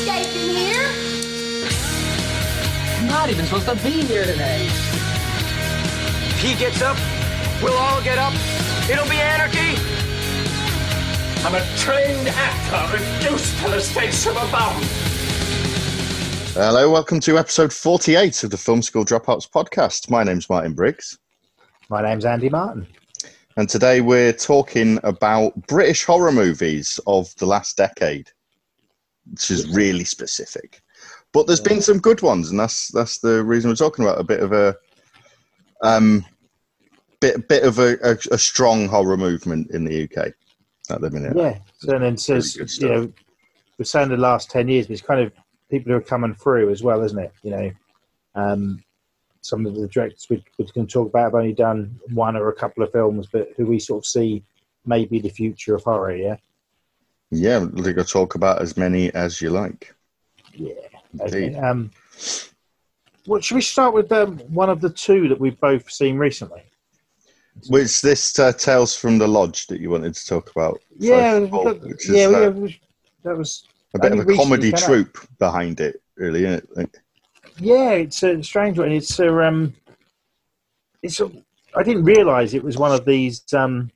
escaping here. I'm not even supposed to be here today. He gets up, we'll all get up. It'll be anarchy. I'm a trained actor reduced to the space of a bomb. Hello, welcome to episode 48 of the Film School Dropouts podcast. My name's Martin Briggs, My name's Andy Martin. and today we're talking about British horror movies of the last decade, which is really specific. But there's been some good ones, and that's that's the reason we're talking about a bit of a um, bit bit of a, a, a strong horror movement in the UK at the minute. Yeah. So and then says, good you know, we're saying the last 10 years, but it's kind of people who are coming through as well, isn't it? You know, um, some of the directors we, we can talk about have only done one or a couple of films, but who we sort of see maybe the future of horror, yeah? Yeah, going to talk about as many as you like. Yeah. Indeed. Um, what, should we start with um, one of the two that we've both seen recently? Which this uh, Tales from the Lodge that you wanted to talk about? Yeah, we all, got- is, yeah, uh, yeah, we- that was a bit of a comedy came out. troupe behind it, really, isn't it? Yeah, it's a strange one. It's a um, it's a. I didn't realise it was one of these um,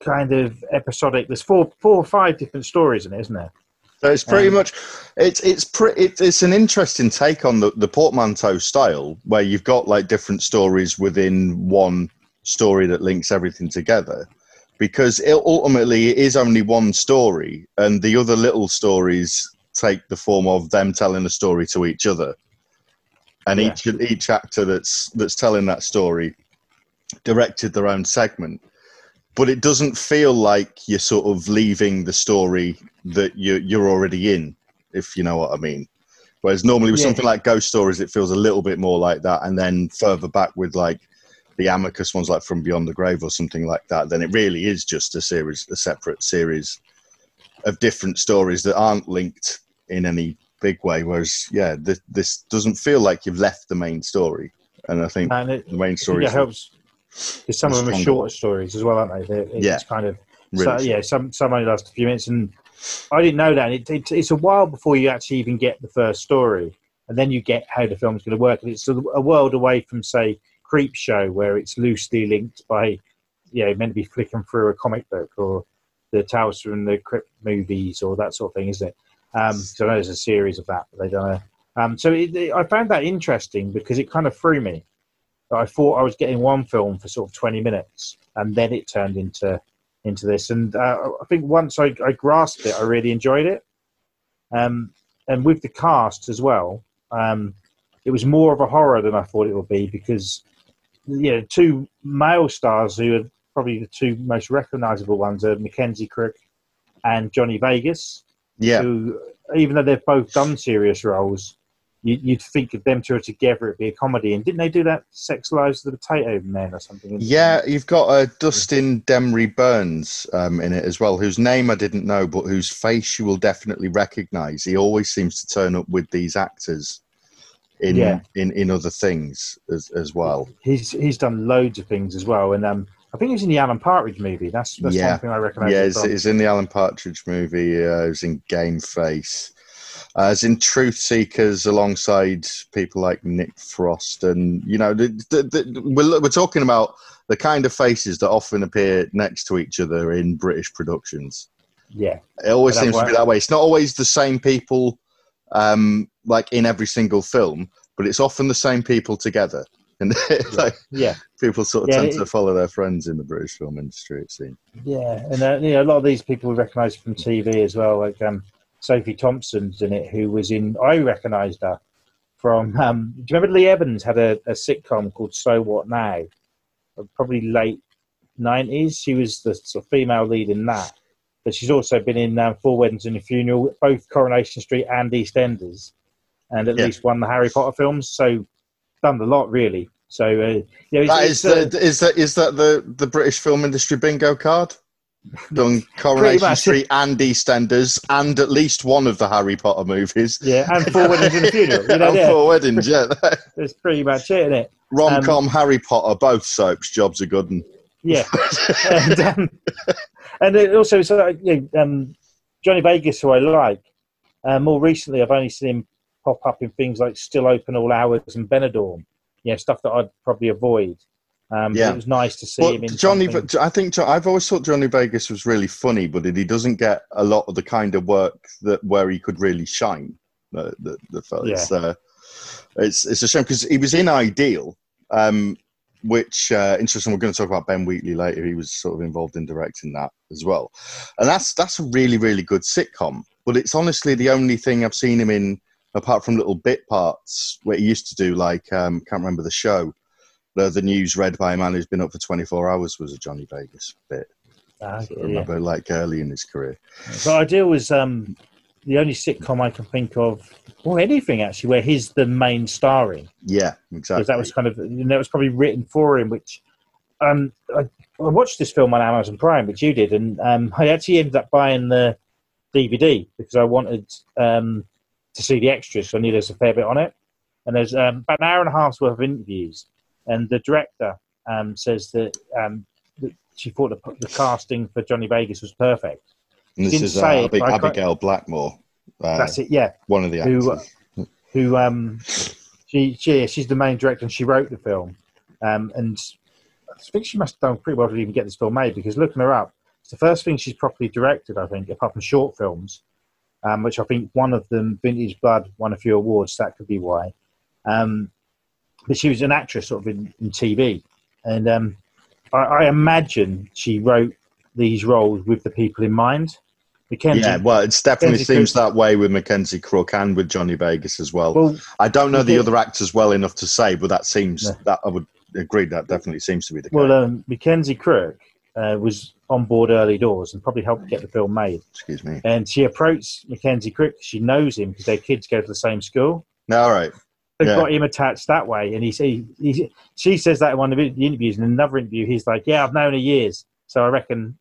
kind of episodic. There's four, four or five different stories in it, isn't there? So it's pretty Um, much it's it's pretty it, it's an interesting take on the the portmanteau style, where you've got like different stories within one story that links everything together. Because it, ultimately, it is only one story, and the other little stories take the form of them telling a story to each other, and Yeah. each each actor that's that's telling that story directed their own segment. But it doesn't feel like you're sort of leaving the story that you're you're already in, if you know what I mean. Whereas normally with Yeah. something like Ghost Stories, it feels a little bit more like that, and then further back with like the Amicus ones, like From Beyond the Grave or something like that, then it really is just a series, a separate series of different stories that aren't linked in any big way. Whereas, yeah, this, this doesn't feel like you've left the main story, and I think it, the main story it helps because some of them are shorter stories as well, aren't they? It's Yeah. kind of really so, yeah. Some some only last a few minutes, and I didn't know that. And it, it, it's a while before you actually even get the first story, and then you get how the film's going to work. And it's a, a world away from say Creep Show, where it's loosely linked by, you know, meant to be flicking through a comic book or the Tales from the Crypt movies or that sort of thing, isn't it? Um, so I know there's a series of that, but they don't know. Um, so it- I found that interesting because it kind of threw me. I thought I was getting one film for sort of 20 minutes, and then it turned into into this. And uh, I think once I, I grasped it, I really enjoyed it. Um, and with the cast as well, um, it was more of a horror than I thought it would be because you know two male stars who are probably the two most recognisable ones are Mackenzie Crook and Johnny Vegas. yeah. Who, even though they've both done serious roles, you, you'd think of them two together it'd be a comedy. And didn't they do that Sex Lives of the Potato Men or something? Yeah, you've got uh, Dustin Demri Burns um, in it as well, whose name I didn't know, but whose face you will definitely recognise. He always seems to turn up with these actors in Yeah. in, in other things as, as well. He's he's done loads of things as well, and um, I think he's in the Alan Partridge movie. That's that's Yeah. one thing I recognise. yeah, he's, he's in the Alan Partridge movie. Uh, he's in Game Face. Uh, he's in Truth Seekers alongside people like Nick Frost, and you know, the, the, the, we're, we're talking about the kind of faces that often appear next to each other in British productions. yeah, It always seems to be that way. It's not always the same people, um, like in every single film, but it's often the same people together. And like yeah, people sort of Yeah, tend it- to follow their friends in the British film industry. It seems. yeah, and uh, you know, a lot of these people we recognise from TV as well. Like um, Sophie Thompson's in it, who was in. I recognised her from. Um, do you remember Lee Evans had a, a sitcom called So What Now? Probably late nineties. She was the sort of female lead in that. But she's also been in um, Four Weddings and a Funeral, both Coronation Street and EastEnders, and at Yeah. least one of the Harry Potter films. So done a lot really. So uh, yeah, it's, That it's, is uh, the, is that is that the the British film industry bingo card? Done Coronation. Street and EastEnders and at least one of the Harry Potter movies. yeah, and Four Weddings and a Funeral. You know, and yeah, four weddings, yeah. that's pretty much it, isn't it? Rom com, Harry Potter, both soaps. Jobs are good. And Yeah, and, um, and it also so you know, um, Johnny Vegas, who I like, uh, more recently, I've only seen him pop up in things like Still Open All Hours and Benidorm. You know, stuff that I'd probably avoid. Um, Yeah. yeah. It was nice to see Well, him in Johnny, something- I think I've always thought Johnny Vegas was really funny, but he doesn't get a lot of the kind of work that where he could really shine. The the, the fella. It's, uh, it's it's a shame because he was in Ideal, um, which uh, interesting. We're going to talk about Ben Wheatley later. He was sort of involved in directing that as well, and that's that's a really really good sitcom. But it's honestly the only thing I've seen him in, apart from little bit parts where he used to do like um, can't remember the show the, the news read by a man who's been up for 24 hours was a Johnny Vegas bit. Ah, I yeah. remember like early in his career. But Ideal was um, the only sitcom I can think of, or anything actually, where he's the main starring. Yeah, exactly. because that was kind of know, that was probably written for him. Which um, I, I watched this film on Amazon Prime, which you did, and um, I actually ended up buying the DVD because I wanted um, to see the extras. So I knew there's a fair bit on it, and there's um, about an hour and a half's worth of interviews. And the director um, says that, um, that she thought the, the casting for Johnny Vegas was perfect. and this is uh, it, Abi- but I can't- Abigail Blackmore, uh, That's it, yeah. one of the Who, actors. who um she, she she's the main director and she wrote the film um and I think she must have done pretty well to even get this film made because looking her up it's the first thing she's properly directed I think apart from short films um which I think one of them Vintage Blood won a few awards that could be why um but she was an actress sort of in, in TV and um I, I imagine she wrote these roles with the people in mind Mackenzie yeah, well, it definitely Mackenzie seems Crook- that way with Mackenzie Crook and with Johnny Vegas as well. well I don't know the other actors well enough to say, but that seems No. that I would agree that definitely seems to be the case. Well, um, Mackenzie Crook uh, was on board early doors and probably helped get the film made. Excuse me. And she approached Mackenzie Crook. Because she knows him because their kids go to the same school. All right. They've Yeah. got him attached that way. And he, he, he she says that in one of the interviews. In another interview, he's like, "Yeah, I've known her years, so I reckon,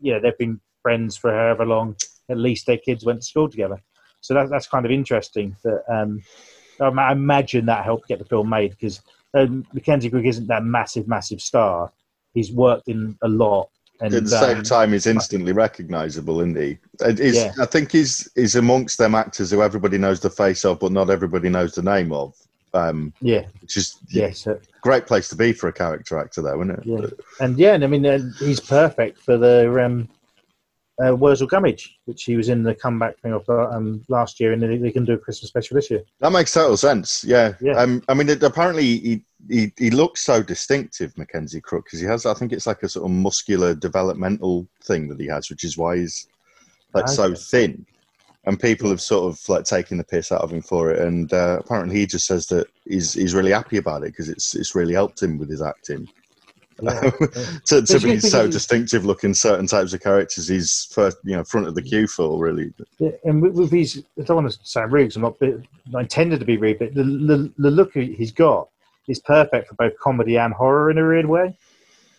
you know, they've been friends for however long. At least their kids went to school together. So that, that's kind of interesting. That um, I imagine that helped get the film made because um, Mackenzie Crook isn't that massive, massive star. He's worked in a lot. And, At the same um, time, he's instantly recognisable, isn't he? He's, Yeah. I think he's he's amongst them actors who everybody knows the face of, but not everybody knows the name of. Um, Yeah, which is yes, uh, great place to be for a character actor, though, isn't it? yeah, and yeah, and I mean uh, he's perfect for the um, uh, Wurzel Gummidge, which he was in the comeback thing of um, last year, and they, they can do a Christmas special this year. That makes total sense. Yeah. Yeah. Um, I mean, it, apparently he, he he looks so distinctive, Mackenzie Crook, because he has. I think it's like a sort of muscular developmental thing that he has, which is why he's like so thin. And people have sort of like taken the piss out of him for it. And uh, apparently he just says that he's he's really happy about it because it's it's really helped him with his acting. Yeah. to to be so distinctive looking certain types of characters, he's first you know front of the queue for really. Yeah, and with, with his, I don't want to sound rude, 'cause I'm not, not intended to be rude, but the, the, the look he's got is perfect for both comedy and horror in a weird way.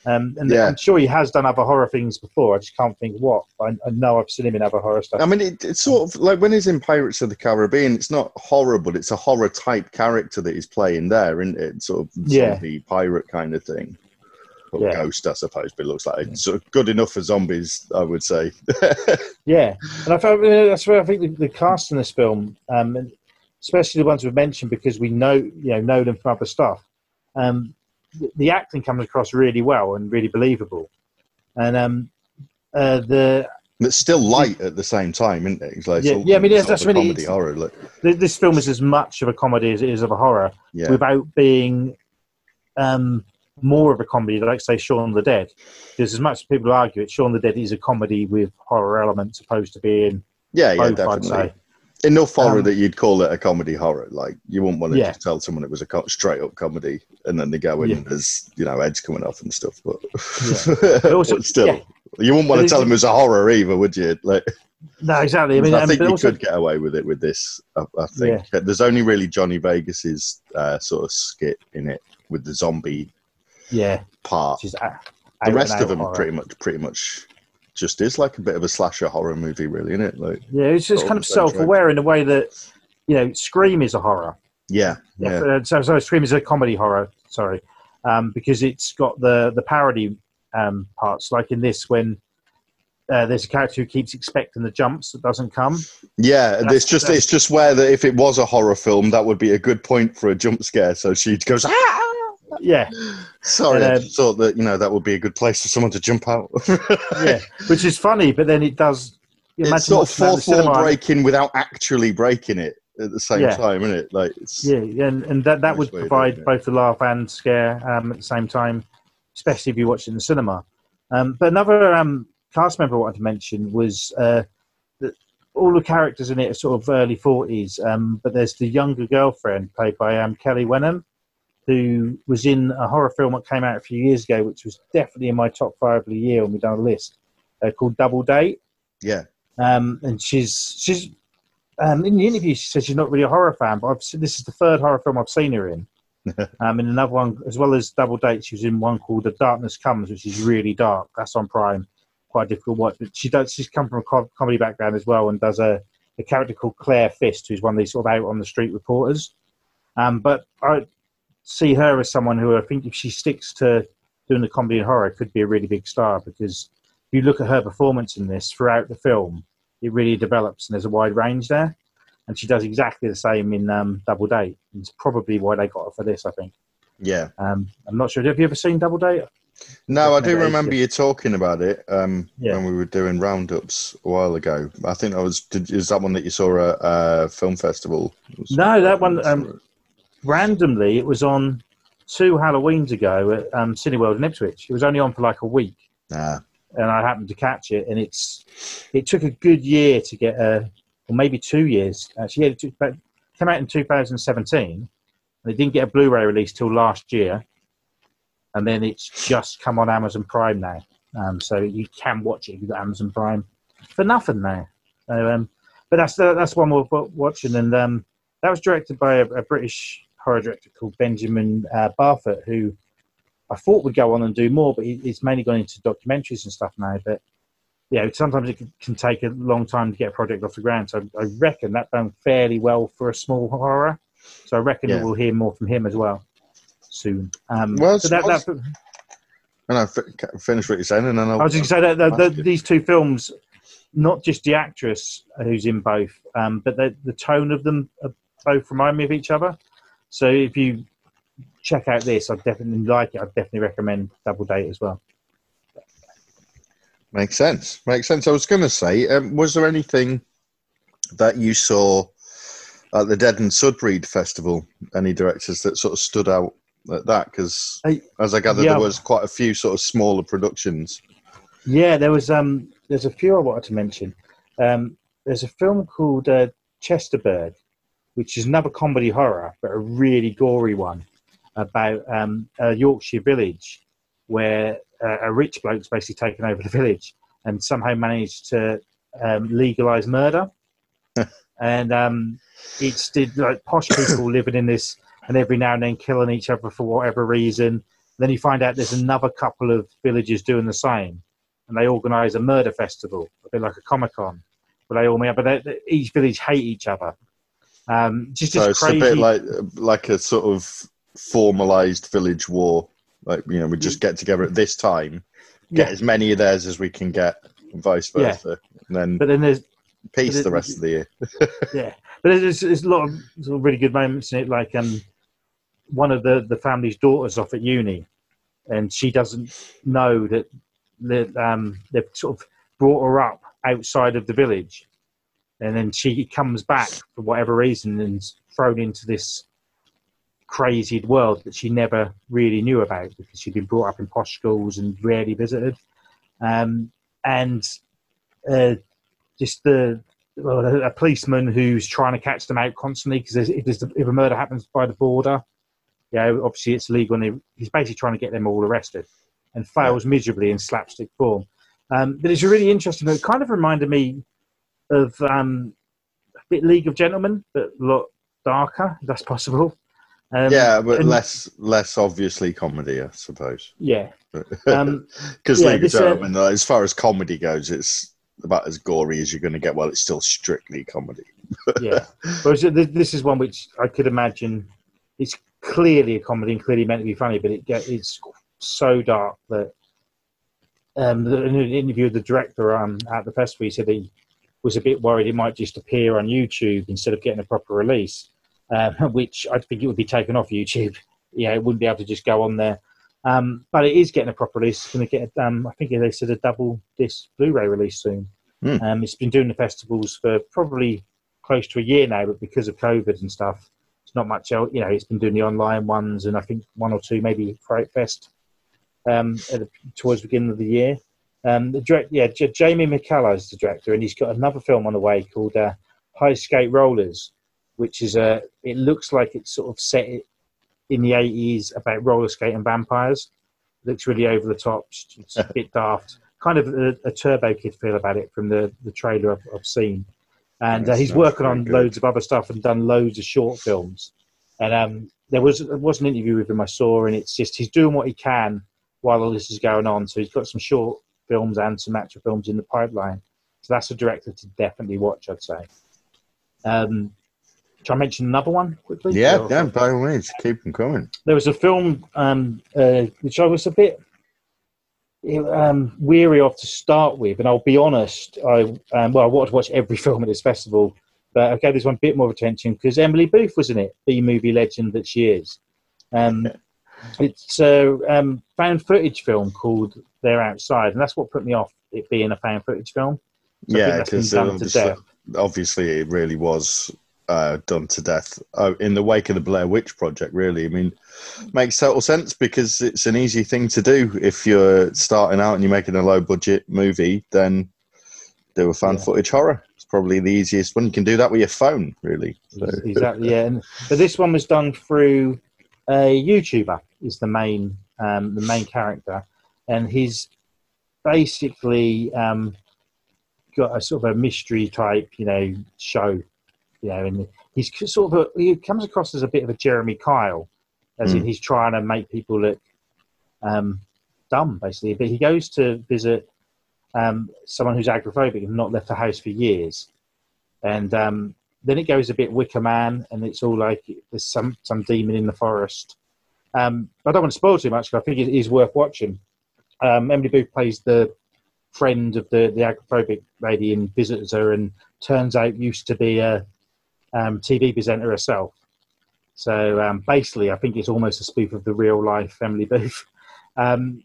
Um, and Yeah. I'm sure he has done other horror things before. I just can't think what. I, I know I've seen him in other horror stuff. I mean, it, it's sort of like when he's in Pirates of the Caribbean, it's not horror, but it's a horror type character that he's playing there, isn't it? Sort of Yeah. zombie pirate kind of thing. Or Yeah. ghost, I suppose, but it looks like it's sort of good enough for zombies, I would say. Yeah, and I felt that's where I think the, the cast in this film, um, and especially the ones we've mentioned, because we know you know know them from other stuff. Um, the, the acting comes across really well and really believable, and um, uh, the it's still light at the same time, isn't it? It's like Yeah, sort of- yeah, I mean, sort that's really- comedy horror. Th- this film is as much of a comedy as it is of a horror, yeah, without being um, more of a comedy, like say Shaun the Dead. Because as much as people argue it, Shaun the Dead is a comedy with horror elements, opposed to being yeah, yeah, both. I'd definitely. Enough horror Um, that you'd call it a comedy horror. Like you wouldn't want to Yeah. just tell someone it was a co- straight up comedy, and then they go in Yeah. and there's you know heads coming off and stuff. But, But also- but still, yeah. you wouldn't want to tell them it was a horror either, would you? Like, No, exactly. I I, mean, um, think you also, could get away with it with this. I, I think there's only really Johnny Vegas's uh, sort of skit in it with the zombie yeah, part. a- The rest of them horror. pretty much, pretty much, just is like a bit of a slasher horror movie, really, isn't it? Like, Yeah, it's just kind of of the same self-aware in a way that you know, Scream is a horror. yeah, yeah, Uh, so, so Scream is a comedy horror. Sorry, um, because it's got the the parody um, parts, like in this when uh, there's a character who keeps expecting the jumps that doesn't come. Yeah, it's just it's just where that if it was a horror film, that would be a good point for a jump scare. So she goes, ah! Yeah, Sorry, I um, just thought that you know that would be a good place for someone to jump out. yeah, which is funny, but then it does. You it's imagine sort of watching that in the fourth wall breaking without actually breaking it at the same Yeah. time, isn't it? Like, it's, Yeah, and, and that, that would provide it. both the laugh and scare um, at the same time, especially if you watch it in the cinema. Um, but another um, cast member I wanted to mention was uh, that all the characters in it are sort of early 40s, um, but there's the younger girlfriend played by um, Kelly Wenham, who was in a horror film that came out a few years ago, which was definitely in my top five of the year when we done a list, uh, called Double Date yeah, um, and she's she's um, in the interview. She says she's not really a horror fan, but I've seen, this is the third horror film I've seen her in. um, in another one, as well as Double Date, she was in one called The Darkness Comes, which is really dark. That's on Prime, quite difficult watch. But she does. She's come from a co- comedy background as well, and does a, a character called Claire Fist, who's one of these sort of out on the street reporters. Um, but I see her as someone who I think if she sticks to doing the comedy and horror, could be a really big star because if you look at her performance in this throughout the film, it really develops and there's a wide range there. And she does exactly the same in um, Double Date. It's probably why they got her for this, I think. yeah. Um, I'm not sure. Have you ever seen Double Date? No, I do remember you talking about it um, Yeah. when we were doing roundups a while ago. I think that was did, is that one that you saw at a film festival? No, that one, um, Randomly, it was on two Halloweens ago at um, Cineworld in Ipswich. It was only on for like a week. nah, and I happened to catch it. And it's it took a good year to get a, or maybe two years actually. Yeah, it took, came out in 2017, and it didn't get a Blu-ray release till last year, and then it's just come on Amazon Prime now. Um, so you can watch it if you've got Amazon Prime for nothing now. So, um, but that's the, that's one we're watching, and um, that was directed by a, a British horror director called Benjamin uh, Barfoot, who I thought would go on and do more, but he, he's mainly gone into documentaries and stuff now. But yeah, sometimes it can, can take a long time to get a project off the ground. So I reckon that done fairly well for a small horror. So I reckon Yeah. we'll hear more from him as well soon. Um, Well, so that, that, and I finish what you're saying, and then I'll, I was just going to say that, that, Ask that these two films, not just the actress who's in both, um, but the, the tone of them are both remind me of each other. So if you check out this, I definitely like it. I'd definitely recommend Double Date as well. Makes sense. Makes sense. I was going to say, um, was there anything that you saw at the Dead and Sudbury Festival? Any directors that sort of stood out at that? Because as I gather, yeah. there was quite a few sort of smaller productions. Yeah, there was um, there's a few I wanted to mention. Um, there's a film called uh, Chesterburg, which is another comedy horror, but a really gory one about um, a Yorkshire village where uh, a rich bloke's basically taken over the village and somehow managed to um, legalize murder. and um, it's did like posh people living in this, and every now and then killing each other for whatever reason. Then you find out there's another couple of villages doing the same, and they organise a murder festival, a bit like a comic con, where they all meet up. But they, each village hate each other. Um, just, So just it's crazy. a bit like like a sort of formalized village war. Like you know, we just get together at this time, get Yeah. as many of theirs as we can get, and vice Yeah. versa, and then but then there's peace the rest of the year. yeah, but there's, there's a lot of, sort of really good moments in it. Like um, one of the the family's daughters off at uni, and she doesn't know that that um, they've sort of brought her up outside of the village, and then she comes back for whatever reason and is thrown into this crazy world that she never really knew about because she'd been brought up in posh schools and rarely visited, um, and uh, just the well, a, a policeman who's trying to catch them out constantly because if, if a murder happens by the border, yeah, obviously it's legal, and he- he's basically trying to get them all arrested, and fails miserably in slapstick form. Um, but it's really interesting. It kind of reminded me of um, a bit League of Gentlemen, but a lot darker. If that's possible. Um, yeah, but and- less less obviously comedy, I suppose. Yeah. Um, Because Yeah, League of uh, Gentlemen, uh, as far as comedy goes, it's about as gory as you're going to get. Well, it's still strictly comedy. yeah. Whereas this is one which I could imagine it's clearly a comedy and clearly meant to be funny, but it get, it's so dark that um, in an interview with the director um, at the festival, he said he was a bit worried it might just appear on YouTube instead of getting a proper release, um, which I think it would be taken off YouTube. Yeah, it wouldn't be able to just go on there. Um, but it is getting a proper release. It's going to get, um, I think they said a double disc Blu-ray release soon. Um, it's been doing the festivals for probably close to a year now, but because of COVID and stuff, it's not much else. You know, it's been doing the online ones, and I think one or two maybe Fright Fest um, at the, towards the beginning of the year. Um, the direct, yeah, J- Jamie McCullough is the director, and he's got another film on the way called uh, High Skate Rollers, which is a. It looks like it's sort of set in the eighties about roller skate and vampires. looks really over the top. It's a bit daft. Kind of a, a Turbo Kid feel about it from the the trailer I've, I've seen. And uh, he's working on good. loads of other stuff and done loads of short films. And um, there was there was an interview with him I saw, and it's just he's doing what he can while all this is going on. So he's got some short films and some actual films in the pipeline. So that's a director to definitely watch, I'd say. Um, shall I mention another one quickly? Yeah, Or- yeah, by all means, keep them coming. There was a film um, uh, which I was a bit um, weary of to start with, and I'll be honest. I um, well, I wanted to watch every film at this festival, but I gave this one a bit more attention because Emily Booth was in it, B movie legend that she is. Um, it's a um, found footage film called They're Outside, and that's what put me off it being a found footage film. So yeah, think that's been because to obviously, obviously it really was uh, done to death uh, in the wake of the Blair Witch Project. Really, I mean, makes total sense because it's an easy thing to do if you're starting out and you're making a low budget movie. Then do a fan Yeah. footage horror. It's probably the easiest one. You can do that with your phone, really. So, exactly yeah and, but this one was done through a youtuber is the main um, the main character and he's basically um, got a sort of a mystery type you know show you know and he's sort of a, he comes across as a bit of a jeremy kyle as in Mm. he's trying to make people look um, dumb basically but he goes to visit um, someone who's agoraphobic and not left the house for years and um, then it goes a bit Wicker Man, and it's all like there's some some demon in the forest. Um, I don't want to spoil too much, but I think it is worth watching. Um, Emily Booth plays the friend of the the agoraphobic lady and visits her, and turns out used to be a um, TV presenter herself. So um, basically, I think it's almost a spoof of the real life Emily Booth, um,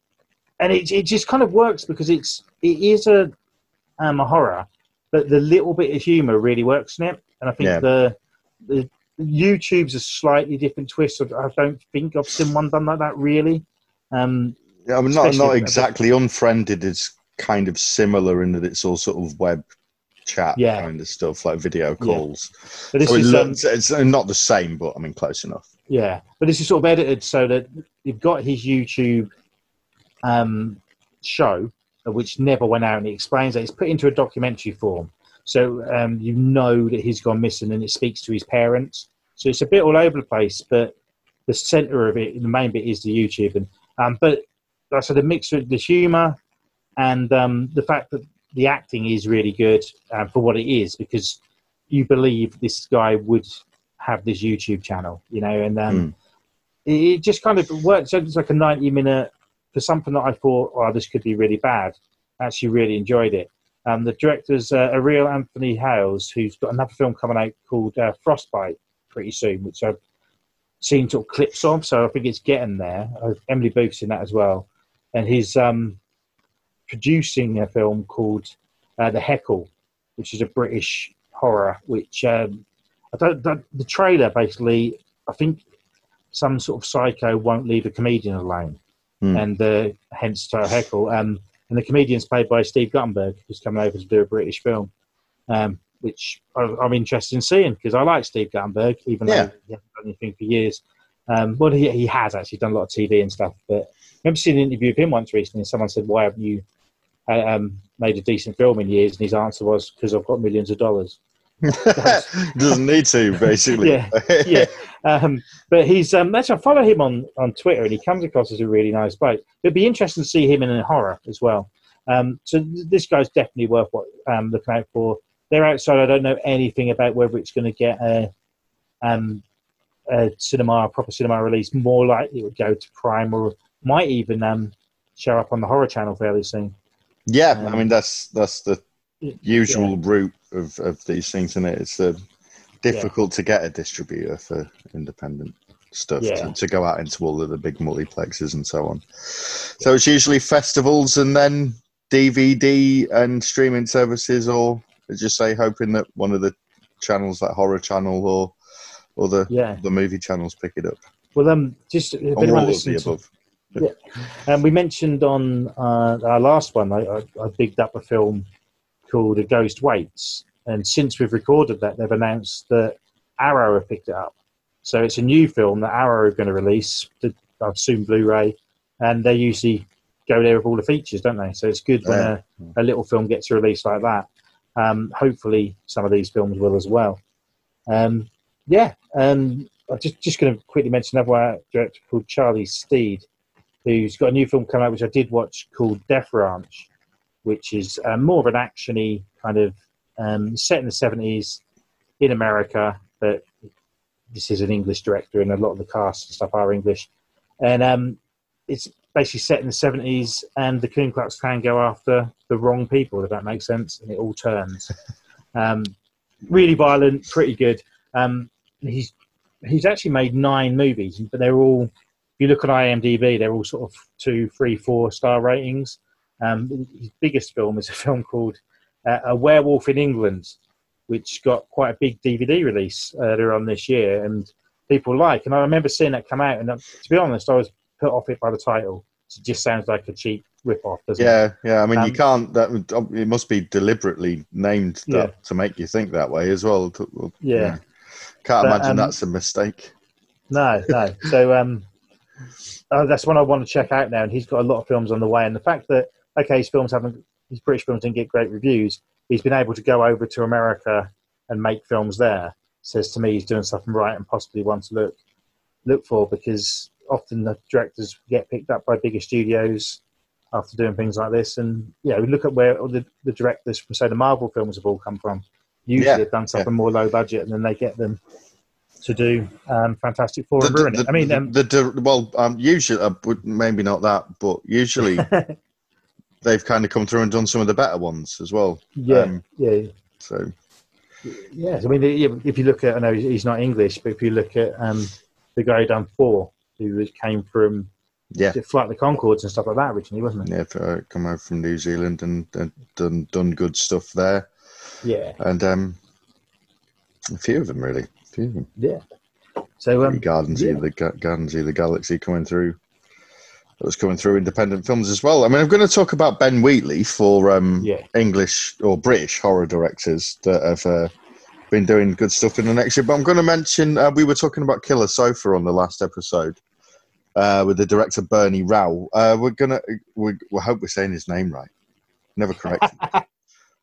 and it it just kind of works because it's it is a um, a horror, but the little bit of humour really works in it. And I think Yeah. the the YouTube's a slightly different twist. I don't think I've seen one done like that really. Um, yeah, I'm not not exactly unfriended. It's kind of similar in that it's all sort of web chat Yeah. kind of stuff, like video calls. but this So it is um, looks, it's not the same, but I mean, close enough. Yeah, but this is sort of edited so that you've got his YouTube um, show, which never went out, and he explains that it's put into a documentary form. So um, you know that he's gone missing, and it speaks to his parents. So it's a bit all over the place, but the centre of it, the main bit, is the YouTube. And um, but like I said, the mix of the humour and um, the fact that the acting is really good um, for what it is, because you believe this guy would have this YouTube channel, you know, and um, it, it just kind of works. It's like a ninety-minute for something that I thought, oh, this could be really bad. Actually, really enjoyed it. Um, the director's uh, Airell Anthony Hayles, who's got another film coming out called uh, Frostbite pretty soon, which I've seen sort of clips of. So I think it's getting there. Uh, Emily Booth's in that as well, and he's um, producing a film called uh, The Heckle, which is a British horror. Which um, I don't, the, the trailer basically, I think some sort of psycho won't leave a comedian alone, Hmm. and uh, hence to Heckle. Um, and the comedian's played by Steve Guttenberg, who's coming over to do a British film, um, which I, I'm interested in seeing because I like Steve Guttenberg, even Yeah. though he hasn't done anything for years. Um, well, he, he has actually done a lot of TV and stuff, but I remember seeing an interview with him once recently, and someone said, "Why haven't you uh, um, made a decent film in years?" And his answer was, "Because I've got millions of dollars." Doesn't need to, basically. Yeah, yeah. Um, but he's um, actually I follow him on, on Twitter, and he comes across as a really nice bloke. It'd be interesting to see him in a horror as well. Um, so th- this guy's definitely worth what um, looking out for. They're outside. I don't know anything about whether it's going to get a, um, a cinema, a proper cinema release. More likely it would go to Prime, or might even um, show up on the horror channel fairly soon. Yeah, Um, I mean that's that's the usual route of, of these things, isn't it? It's uh, difficult to get a distributor for independent stuff Yeah. to, to go out into all of the big multiplexes and so on. So it's usually festivals and then DVD and streaming services, or just say hoping that one of the channels, like Horror Channel or or the Yeah. the movie channels, pick it up. Well, um, just Or anyone all of the listening to, above. Um, we mentioned on uh, our last one, I, I, I bigged up a film called A Ghost Waits. And since we've recorded that, they've announced that Arrow have picked it up. So it's a new film that Arrow are going to release, assume Blu ray. And they usually go there with all the features, don't they? So it's good when Yeah. a, a little film gets released like that. Um, hopefully, some of these films will as well. Um, yeah, um, I'm just, just going to quickly mention another director called Charlie Steed who's got a new film coming out, which I did watch called Death Ranch, which is um, more of an actiony kind of um, set in the seventies in America, but this is an English director, and a lot of the cast and stuff are English, and um, it's basically set in the seventies, and the Ku Klux Klan go after the wrong people, if that makes sense, and it all turns. um, really violent, pretty good. Um, he's he's actually made nine movies, but they're all if you look at IMDb, they're all sort of two, three, four star ratings. Um, his biggest film is a film called uh, A Werewolf in England, which got quite a big DVD release earlier on this year, and people like. And I remember seeing that come out, and uh, to be honest, I was put off it by the title. It just sounds like a cheap rip-off, doesn't it? Yeah, yeah. I mean, you Um, can't. That it must be deliberately named that Yeah. to make you think that way as well. well, Yeah. Can't But, imagine um, that's a mistake. No, no. So um, uh, that's one I want to check out now. And he's got a lot of films on the way. And the fact that okay, his films haven't, his British films didn't get great reviews. He's been able to go over to America and make films there. Says to me, he's doing something right and possibly one to look look for because often the directors get picked up by bigger studios after doing things like this. And yeah, we look at where all the, the directors from say the Marvel films have all come from. Usually Yeah, they've done something more low budget, and then they get them to do um, Fantastic Four The- and ruin the- it. I mean, the, um, the, di- well, um, usually, uh, maybe not that, but usually they've kind of come through and done some of the better ones as well. yeah, um, yeah, So yeah. I mean, if you look at, I know he's not English, but if you look at um, the guy down Thor, who came from yeah, Flight the Conchords and stuff like that originally, wasn't it? yeah, for, uh, come over from New Zealand and, and done done good stuff there, Yeah, and um, a few of them really, a few of them. yeah. So um, Guardians yeah. the Ga- Guardians of the Galaxy coming through. That was coming through independent films as well. I mean, I'm going to talk about Ben Wheatley for um, Yeah. English or British horror directors that have uh, been doing good stuff in the next year. But I'm going to mention uh, we were talking about Killer Sofa on the last episode uh, with the director Bernie Rao. Uh, we're gonna we, we hope we're saying his name right. Never correct.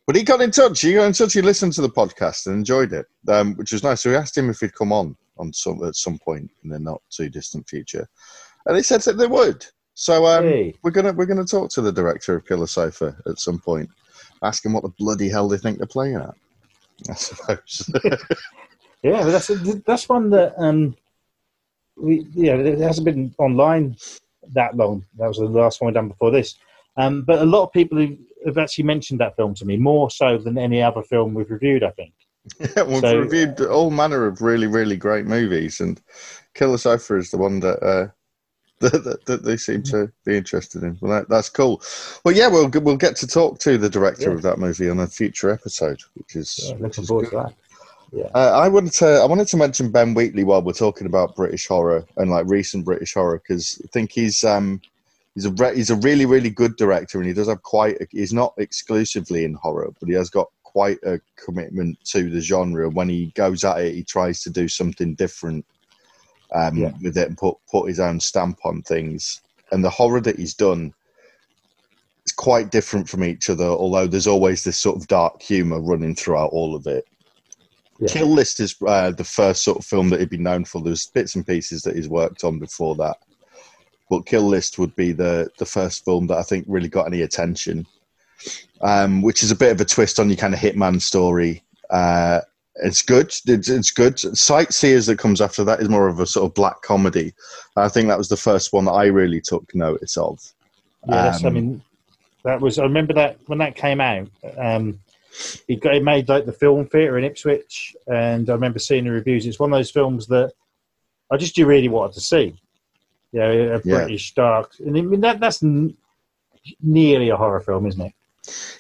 But he got in touch. He got in touch. He listened to the podcast and enjoyed it, um, which was nice. So we asked him if he'd come on on some at some point in the not too distant future, and he said that they would. So um, Hey. we're gonna we're gonna talk to the director of Killer Sofa at some point, ask him what the bloody hell they think they're playing at. I suppose. Yeah, but that's that's one that um, we yeah, it hasn't been online that long. That was the last one we done before this. Um, but a lot of people have actually mentioned that film to me more so than any other film we've reviewed. I think. yeah, we've So- reviewed all manner of really really great movies, and Killer Sofa is the one that. Uh, that, that, they seem to be interested in. Well, that, that's cool. Well, yeah, we'll we'll get to talk to the director Yeah. of that movie on a future episode, which is Yeah, which looking is forward good. to that. Uh, I wanted to I wanted to mention Ben Wheatley while we're talking about British horror and like recent British horror because I think he's um he's a re- he's a really really good director and he does have quite a, he's not exclusively in horror but he has got quite a commitment to the genre. When he goes at it, he tries to do something different um, Yeah. with it and put put his own stamp on things. And the horror that he's done is quite different from each other. Although there's always this sort of dark humor running throughout all of it. Yeah. Kill List is uh, the first sort of film that he'd been known for. There's bits and pieces that he's worked on before that, but Kill List would be the the first film that I think really got any attention. Um, which is a bit of a twist on your kind of hitman story. Uh, it's good. It's, it's good. Sightseers that comes after that is more of a sort of black comedy. I think that was the first one that I really took notice of. Yeah, that's, I Um, mean, that was. I remember that when that came out. Um, it got it made like the film theatre in Ipswich, and I remember seeing the reviews. It's one of those films that I just you really wanted to see. You know, a Yeah. British dark, and I mean that that's n- nearly a horror film, isn't it?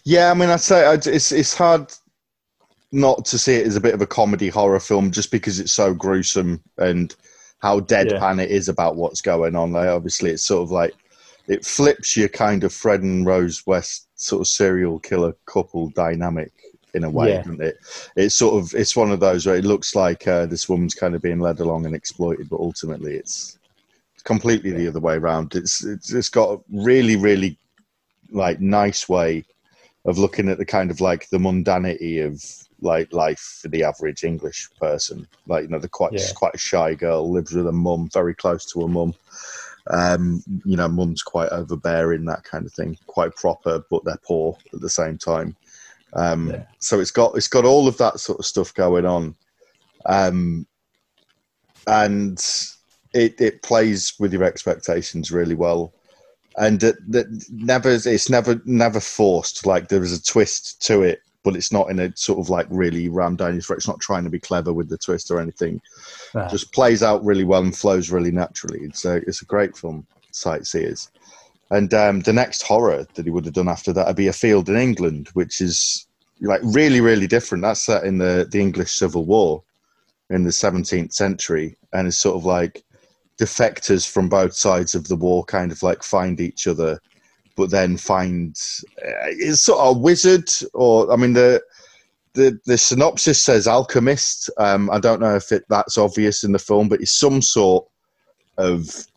Yeah, I mean, I'd say I'd, it's it's hard not to see it as a bit of a comedy horror film just because it's so gruesome and how deadpan it is about what's going on. Like, obviously, it's sort of like it flips your kind of Fred and Rose West sort of serial killer couple dynamic in a way, Yeah. doesn't it? It's sort of it's one of those where it looks like uh, this woman's kind of being led along and exploited, but ultimately it's completely the other way around. It's it's, it's got a really really like nice way of looking at the kind of like the mundanity of like life for the average English person. Like you know, they're quite Yeah. quite a shy girl, lives with a mum, very close to a mum. Um, you know, mum's quite overbearing, that kind of thing. Quite proper, but they're poor at the same time. Um, Yeah. So it's got it's got all of that sort of stuff going on, um, and it it plays with your expectations really well and that, that never it's never never forced like there is a twist to it but it's not in a sort of like really rammed down your throat. It's not trying to be clever with the twist or anything. Just plays out really well and flows really naturally. It's a, it's a great film sightseers. And um, the next horror that he would have done after that would be a field in england which is like really really different. That's set in the, the english civil war in the 17th century and it's sort of like defectors from both sides of the war kind of like find each other but then find uh, it's sort of a wizard or i mean the the, the synopsis says alchemist. Um, i don't know if it, that's obvious in the film but he's some sort of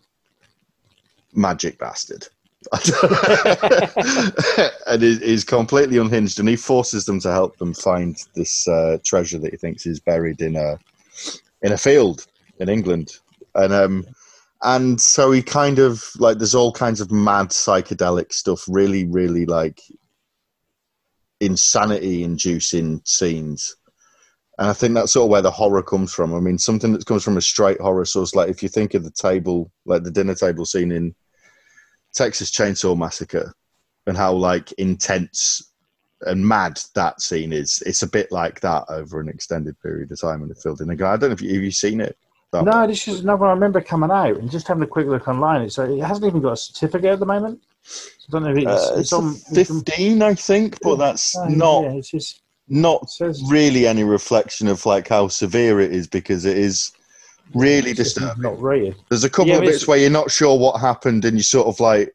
magic bastard. And he- he's completely unhinged and he forces them to help them find this uh, treasure that he thinks is buried in a in a field in england. And um and so he kind of like there's all kinds of mad psychedelic stuff really really like insanity inducing scenes. And i think that's sort of where the horror comes from. I mean something that comes from a straight horror source like if you think of the table like the dinner table scene in texas chainsaw massacre and how like intense and mad that scene is it's a bit like that over an extended period of time in the field guy i don't know if you, have you seen it No, this is another one I remember coming out and just having a quick look online. It's it hasn't even got a certificate at the moment. So I don't know if it's, Uh, it's, it's on 15, I think, but that's Uh, not Yeah, it's just not says really any reflection of like how severe it is because it is really disturbing. not rated. There's a couple Yeah, of bits where you're not sure what happened, and you sort of like,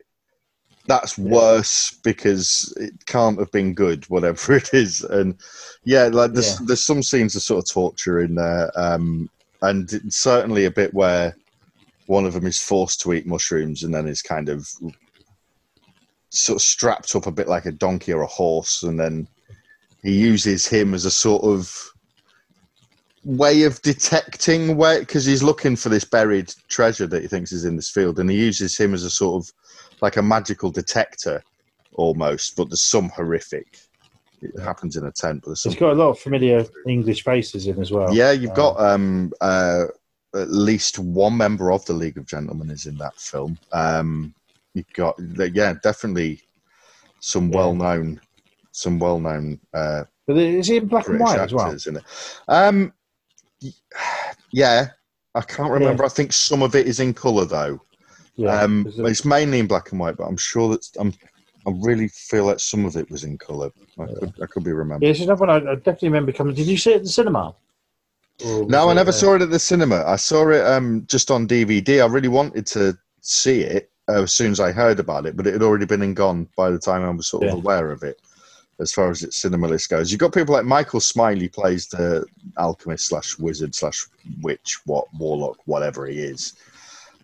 that's worse because it can't have been good, whatever it is. And yeah, like there's Yeah. there's some scenes of sort of torture in there, um, and certainly a bit where one of them is forced to eat mushrooms and then is kind of sort of strapped up a bit like a donkey or a horse, and then he uses him as a sort of way of detecting where because he's looking for this buried treasure that he thinks is in this field and he uses him as a sort of like a magical detector almost but there's some horrific it happens in a tent but there's it's got a lot of familiar English faces in as well. yeah you've Uh, got um uh at least one member of the league of gentlemen is in that film um you've got yeah definitely some Yeah. well-known some well-known uh But is it in black and white as well? in it. Um, yeah, I can't remember. I think some of it is in colour though. Yeah. um, it's mainly in black and white, but I'm sure that I'm. I really feel like some of it was in colour. I could, I could be yeah, remembering. it's another one I, I definitely remember coming. Did you see it at the cinema? Or No, was I never uh, saw it at the cinema. I saw it um, just on DVD. I really wanted to see it uh, as soon as I heard about it, but it had already been and gone by the time I was sort of Yeah. aware of it. As far as its cinema list goes, you've got people like Michael Smiley plays the alchemist slash wizard slash witch, what warlock, whatever he is.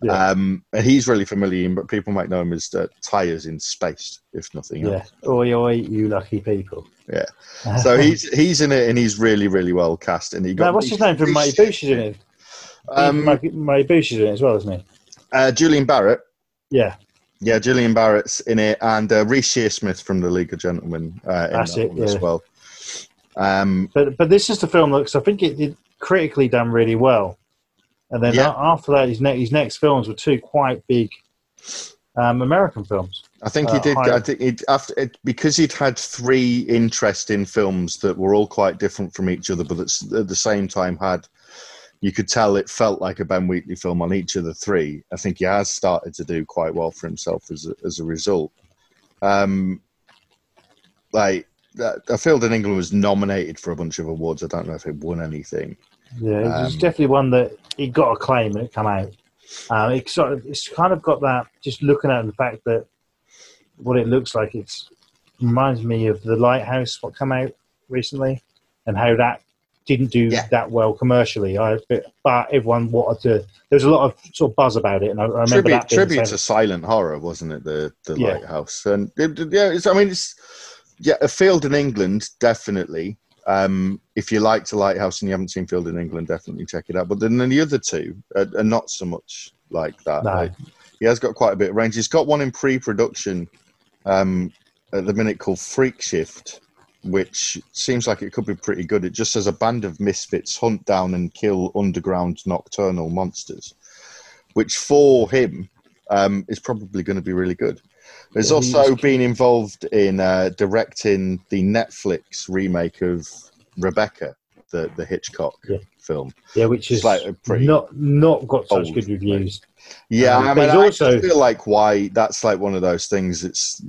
Yeah. Um, and he's really familiar, but people might know him as uh, Tyres in Spaced, if nothing Yeah. else. Oi, oi, you lucky people. Yeah. So he's he's in it, and he's really really well cast. And he got Now, what's his name from Mighty Boosh is in it? Um, Mighty, is in it as well, isn't he? uh, Julian Barratt. Yeah. Yeah, Julian Barratt's in it, and uh, Reece Shearsmith from the League of Gentlemen uh, in That's that it, one as well. Um, But but this is the film that 'cause I think it did critically done really well, and then Yeah. after that, his, ne- his next films were two quite big um, American films. I think he Uh, did. higher- I think it after it, because he'd had three interesting films that were all quite different from each other, but at, at the same time had. You could tell it felt like a Ben Wheatley film on each of the three. I think he has started to do quite well for himself as a, as a result. Um, like I feel that England was nominated for a bunch of awards. I don't know if it won anything. Yeah, it's Um, definitely one that it got a claim when it come out. Um, it sort of, it's kind of got that. Just looking at the fact that what it looks like, it reminds me of the Lighthouse what came out recently, and how that didn't do Yeah. that well commercially. I but, but everyone wanted to. There was a lot of sort of buzz about it, and I, I remember tribute that tribute to silent horror, wasn't it? The the Yeah. lighthouse, and it, it- yeah, it's, I mean, it's yeah, a field in England definitely. Um, if you liked a lighthouse and you haven't seen Field in England, definitely check it out. But then the other two are, are not so much like that. No. Like, he has got quite a bit of range. He's got one in pre-production um, at the minute called Freak Shift, which seems like it could be pretty good. It just says a band of misfits hunt down and kill underground nocturnal monsters, which for him um, is probably going to be really good. There's Yeah, also been involved in uh, directing the Netflix remake of Rebecca, the the Hitchcock Yeah. film. yeah, which is like not not got such good reviews. Yeah, Um, I mean, I also- feel like why that's like one of those things. It's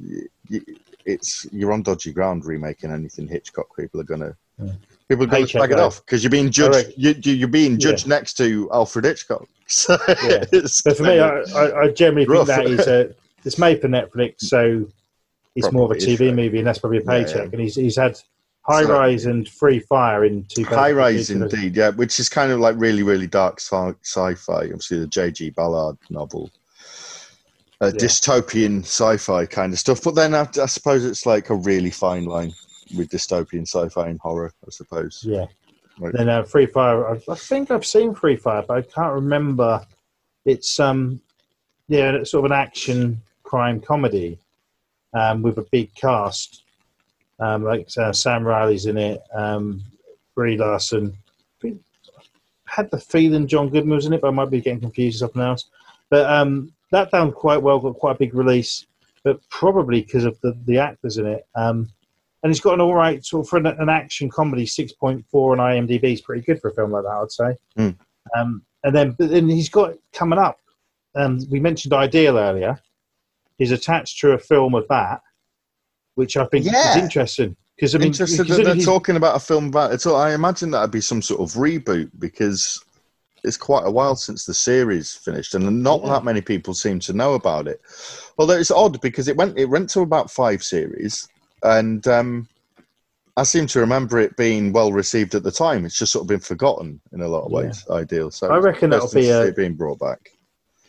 it's you're on dodgy ground remaking anything Hitchcock. People are gonna Yeah. people are gonna Paycheck flag it off because you're being judged. You, you, you're being judged next to Alfred Hitchcock. So Yeah. But for me, I, I, I generally Rough. think that is a, it's made for Netflix, so it's more of a TV movie, and that's probably a Yeah, yeah. paycheck. And he's he's had High So- Rise and Free Fire in two high rise indeed. Yeah, which is kind of like really really dark sci- sci-fi. Obviously, the J.G. Ballard novel. Uh, Yeah. Dystopian sci-fi kind of stuff, but then I, I suppose it's like a really fine line with dystopian sci-fi and horror. I suppose. Yeah. Right. Then uh, Free Fire. I, I think I've seen Free Fire, but I can't remember. It's um, yeah, it's sort of an action crime comedy, um, with a big cast. Um, like uh, Sam Riley's in it. Um, Brie Larson. I had the feeling John Goodman was in it, but I might be getting confused with something else. But um, that done quite well. Got quite a big release, but probably because of the the actors in it. Um, and it's got an all right sort of for an, an action comedy. Six point four on IMDb is pretty good for a film like that, I'd say. Mm. Um, and then, but then he's got coming up. Um, we mentioned Ideal earlier. He's attached to a film of that, which I think Yeah. is interesting because I mean, Interested that they're talking about a film about it. So I imagine that'd be some sort of reboot because it's quite a while since the series finished, and not Yeah. that many people seem to know about it. Although it's odd because it went it went to about five series, and um, I seem to remember it being well received at the time. It's just sort of been forgotten in a lot of Yeah. ways. Ideal. So I reckon that'll be a- being brought back.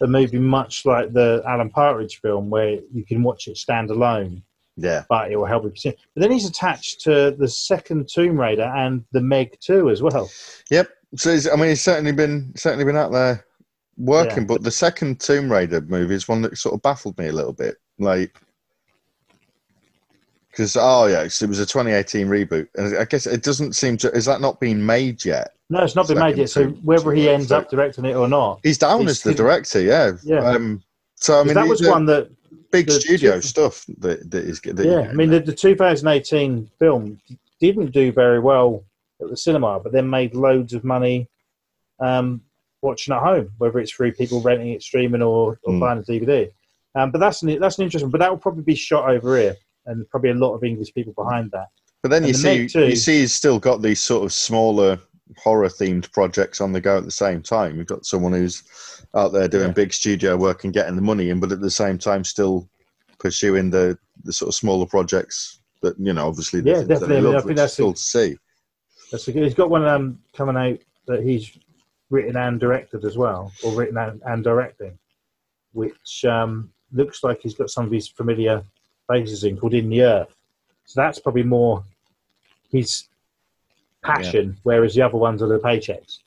A movie much like the Alan Partridge film, where you can watch it stand alone, Yeah. but it will help you. But then he's attached to the second Tomb Raider and the Meg Two as well. Yep. So he's, I mean, he's certainly been certainly been out there working. Yeah. But the second Tomb Raider movie is one that sort of baffled me a little bit. Like, because oh yeah, it was a 2018 reboot, and I guess it doesn't seem to. Is that not been made yet? No, it's not been made yet. So whether he ends up directing it or not, He's down It's as the director. Yeah. Yeah. Um, so I mean, that was one that big the studio two- stuff that that is. That yeah, I mean, the, the 2018 film didn't do very well at the cinema, but then made loads of money um, watching at home, whether it's through people renting it, streaming, or, or Mm. buying a DVD. Um, but that's an, that's an interesting. But that will probably be shot over here, and probably a lot of English people behind that. But then you the see, you see, he's still got these sort of smaller horror themed projects on the go at the same time. You've got someone who's out there doing Yeah. big studio work and getting the money in, but at the same time still pursuing the the sort of smaller projects that you know, obviously, the Yeah, definitely. he I mean, I loves, think that's cool to see. That's a good, he's got one um, coming out that he's written and directed as well, or written and, and directing, which um, looks like he's got some of his familiar faces in called In the Earth. So that's probably more his passion, whereas the other ones are the paychecks,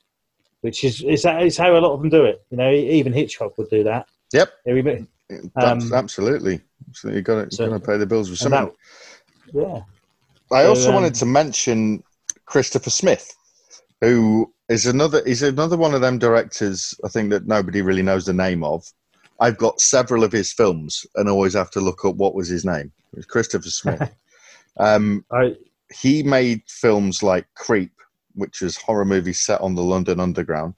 which is is, that, is how a lot of them do it. You know, even Hitchcock would do that. Yep. Um, absolutely. So you got to so- to pay the bills with something. that, yeah, I So, also um, wanted to mention Christopher Smith, who is another is another one of them directors. I think that nobody really knows the name of, I've got several of his films, and always have to look up what was his name. It was Christopher Smith. um, I, he made films like Creep, which was horror movie set on the London Underground.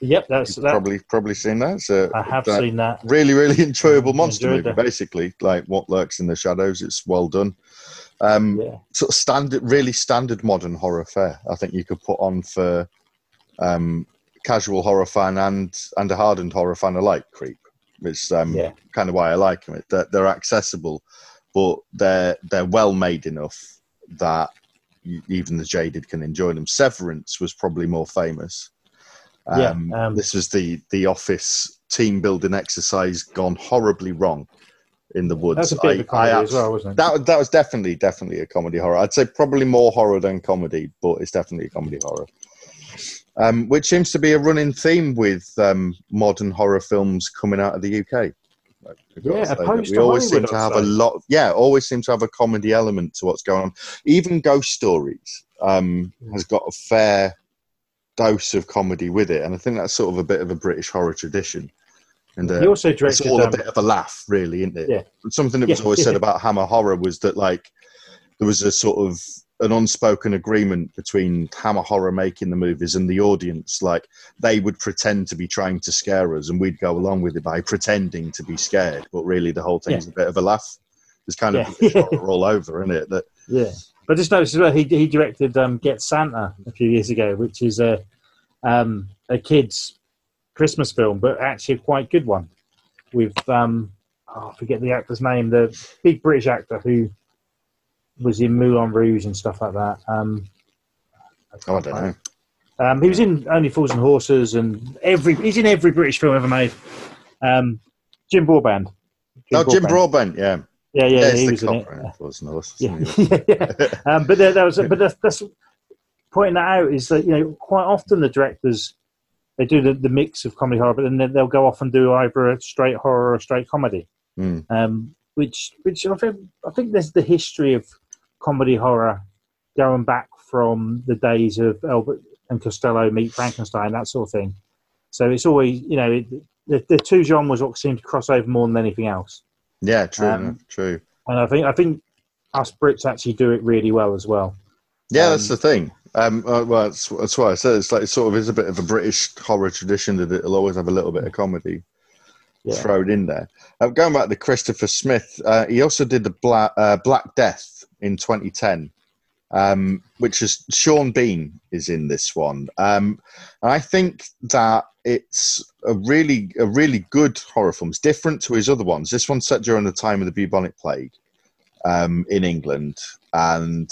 yep, that's that. probably probably seen that. So I have that- seen that. really really enjoyable monster movie that. basically like what lurks in the shadows it's well done um Yeah, sort of standard really standard modern horror fare i think you could put on for um casual horror fan and and a hardened horror fan alike creep it's um Yeah. kind of why i like them they're, they're accessible but they're they're well made enough that even the jaded can enjoy them severance was probably more famous Yeah, um, um, this was the the office team building exercise gone horribly wrong in the woods. that's a bit of a comedy I as well, wasn't it? That that was definitely definitely a comedy horror. I'd say probably more horror than comedy, but it's definitely a comedy horror. Um, which seems to be a running theme with um, modern horror films coming out of the UK. I've got to Yeah, opposed we always seem to have a lot. Yeah, always seem to have a comedy element to what's going on. Even Ghost Stories um, has got a fair dose of comedy with it, and I think that's sort of a bit of a British horror tradition. And uh, he also it's directed. all a um, bit of a laugh, really, isn't it? Yeah. Something that was Yeah, always said about Hammer Horror was that like there was a sort of an unspoken agreement between Hammer Horror making the movies and the audience. Like they would pretend to be trying to scare us, and we'd go along with it by pretending to be scared, but really the whole thing's a bit of a laugh. It's kind of Yeah. All over, isn't it? That Yeah, but just notice as well, he he directed um, Get Santa a few years ago, which is a um, a kids Christmas film, but actually a quite good one. With um, oh, I forget the actor's name, the big British actor who was in Moulin Rouge and stuff like that. Um, oh, I don't know. um, he was in Only Fools and Horses and every he's in every British film ever made. Um, Jim Broadbent. oh, Jim Broadbent, yeah, Yeah, yeah, yeah, he was in it. was yeah, yeah, yeah. Um, but there, there was, but that's, that's pointing that out is that you know quite often the directors they do the, the mix of comedy horror, but then they- they'll go off and do either a straight horror or a straight comedy. Mm. Um, which, which I think, I think there's the history of comedy horror going back from the days of Abbott and Costello meet Frankenstein, that sort of thing. So it's always, you know, it, the, the two genres what seem to cross over more than anything else. Yeah, true, Um, true. And I think, I think us Brits actually do it really well as well. Yeah, Um, that's the thing. Um, uh, well, that's, that's why I said it's like it sort of is a bit of a British horror tradition that it'll always have a little bit of comedy Yeah. thrown in there. Uh, going back to Christopher Smith, uh, he also did the Black, uh, Black Death in 2010, um, which is Sean Bean is in this one, um, and I think that it's a really a really good horror film. It's different to his other ones. This one's set during the time of the bubonic plague um, in England, and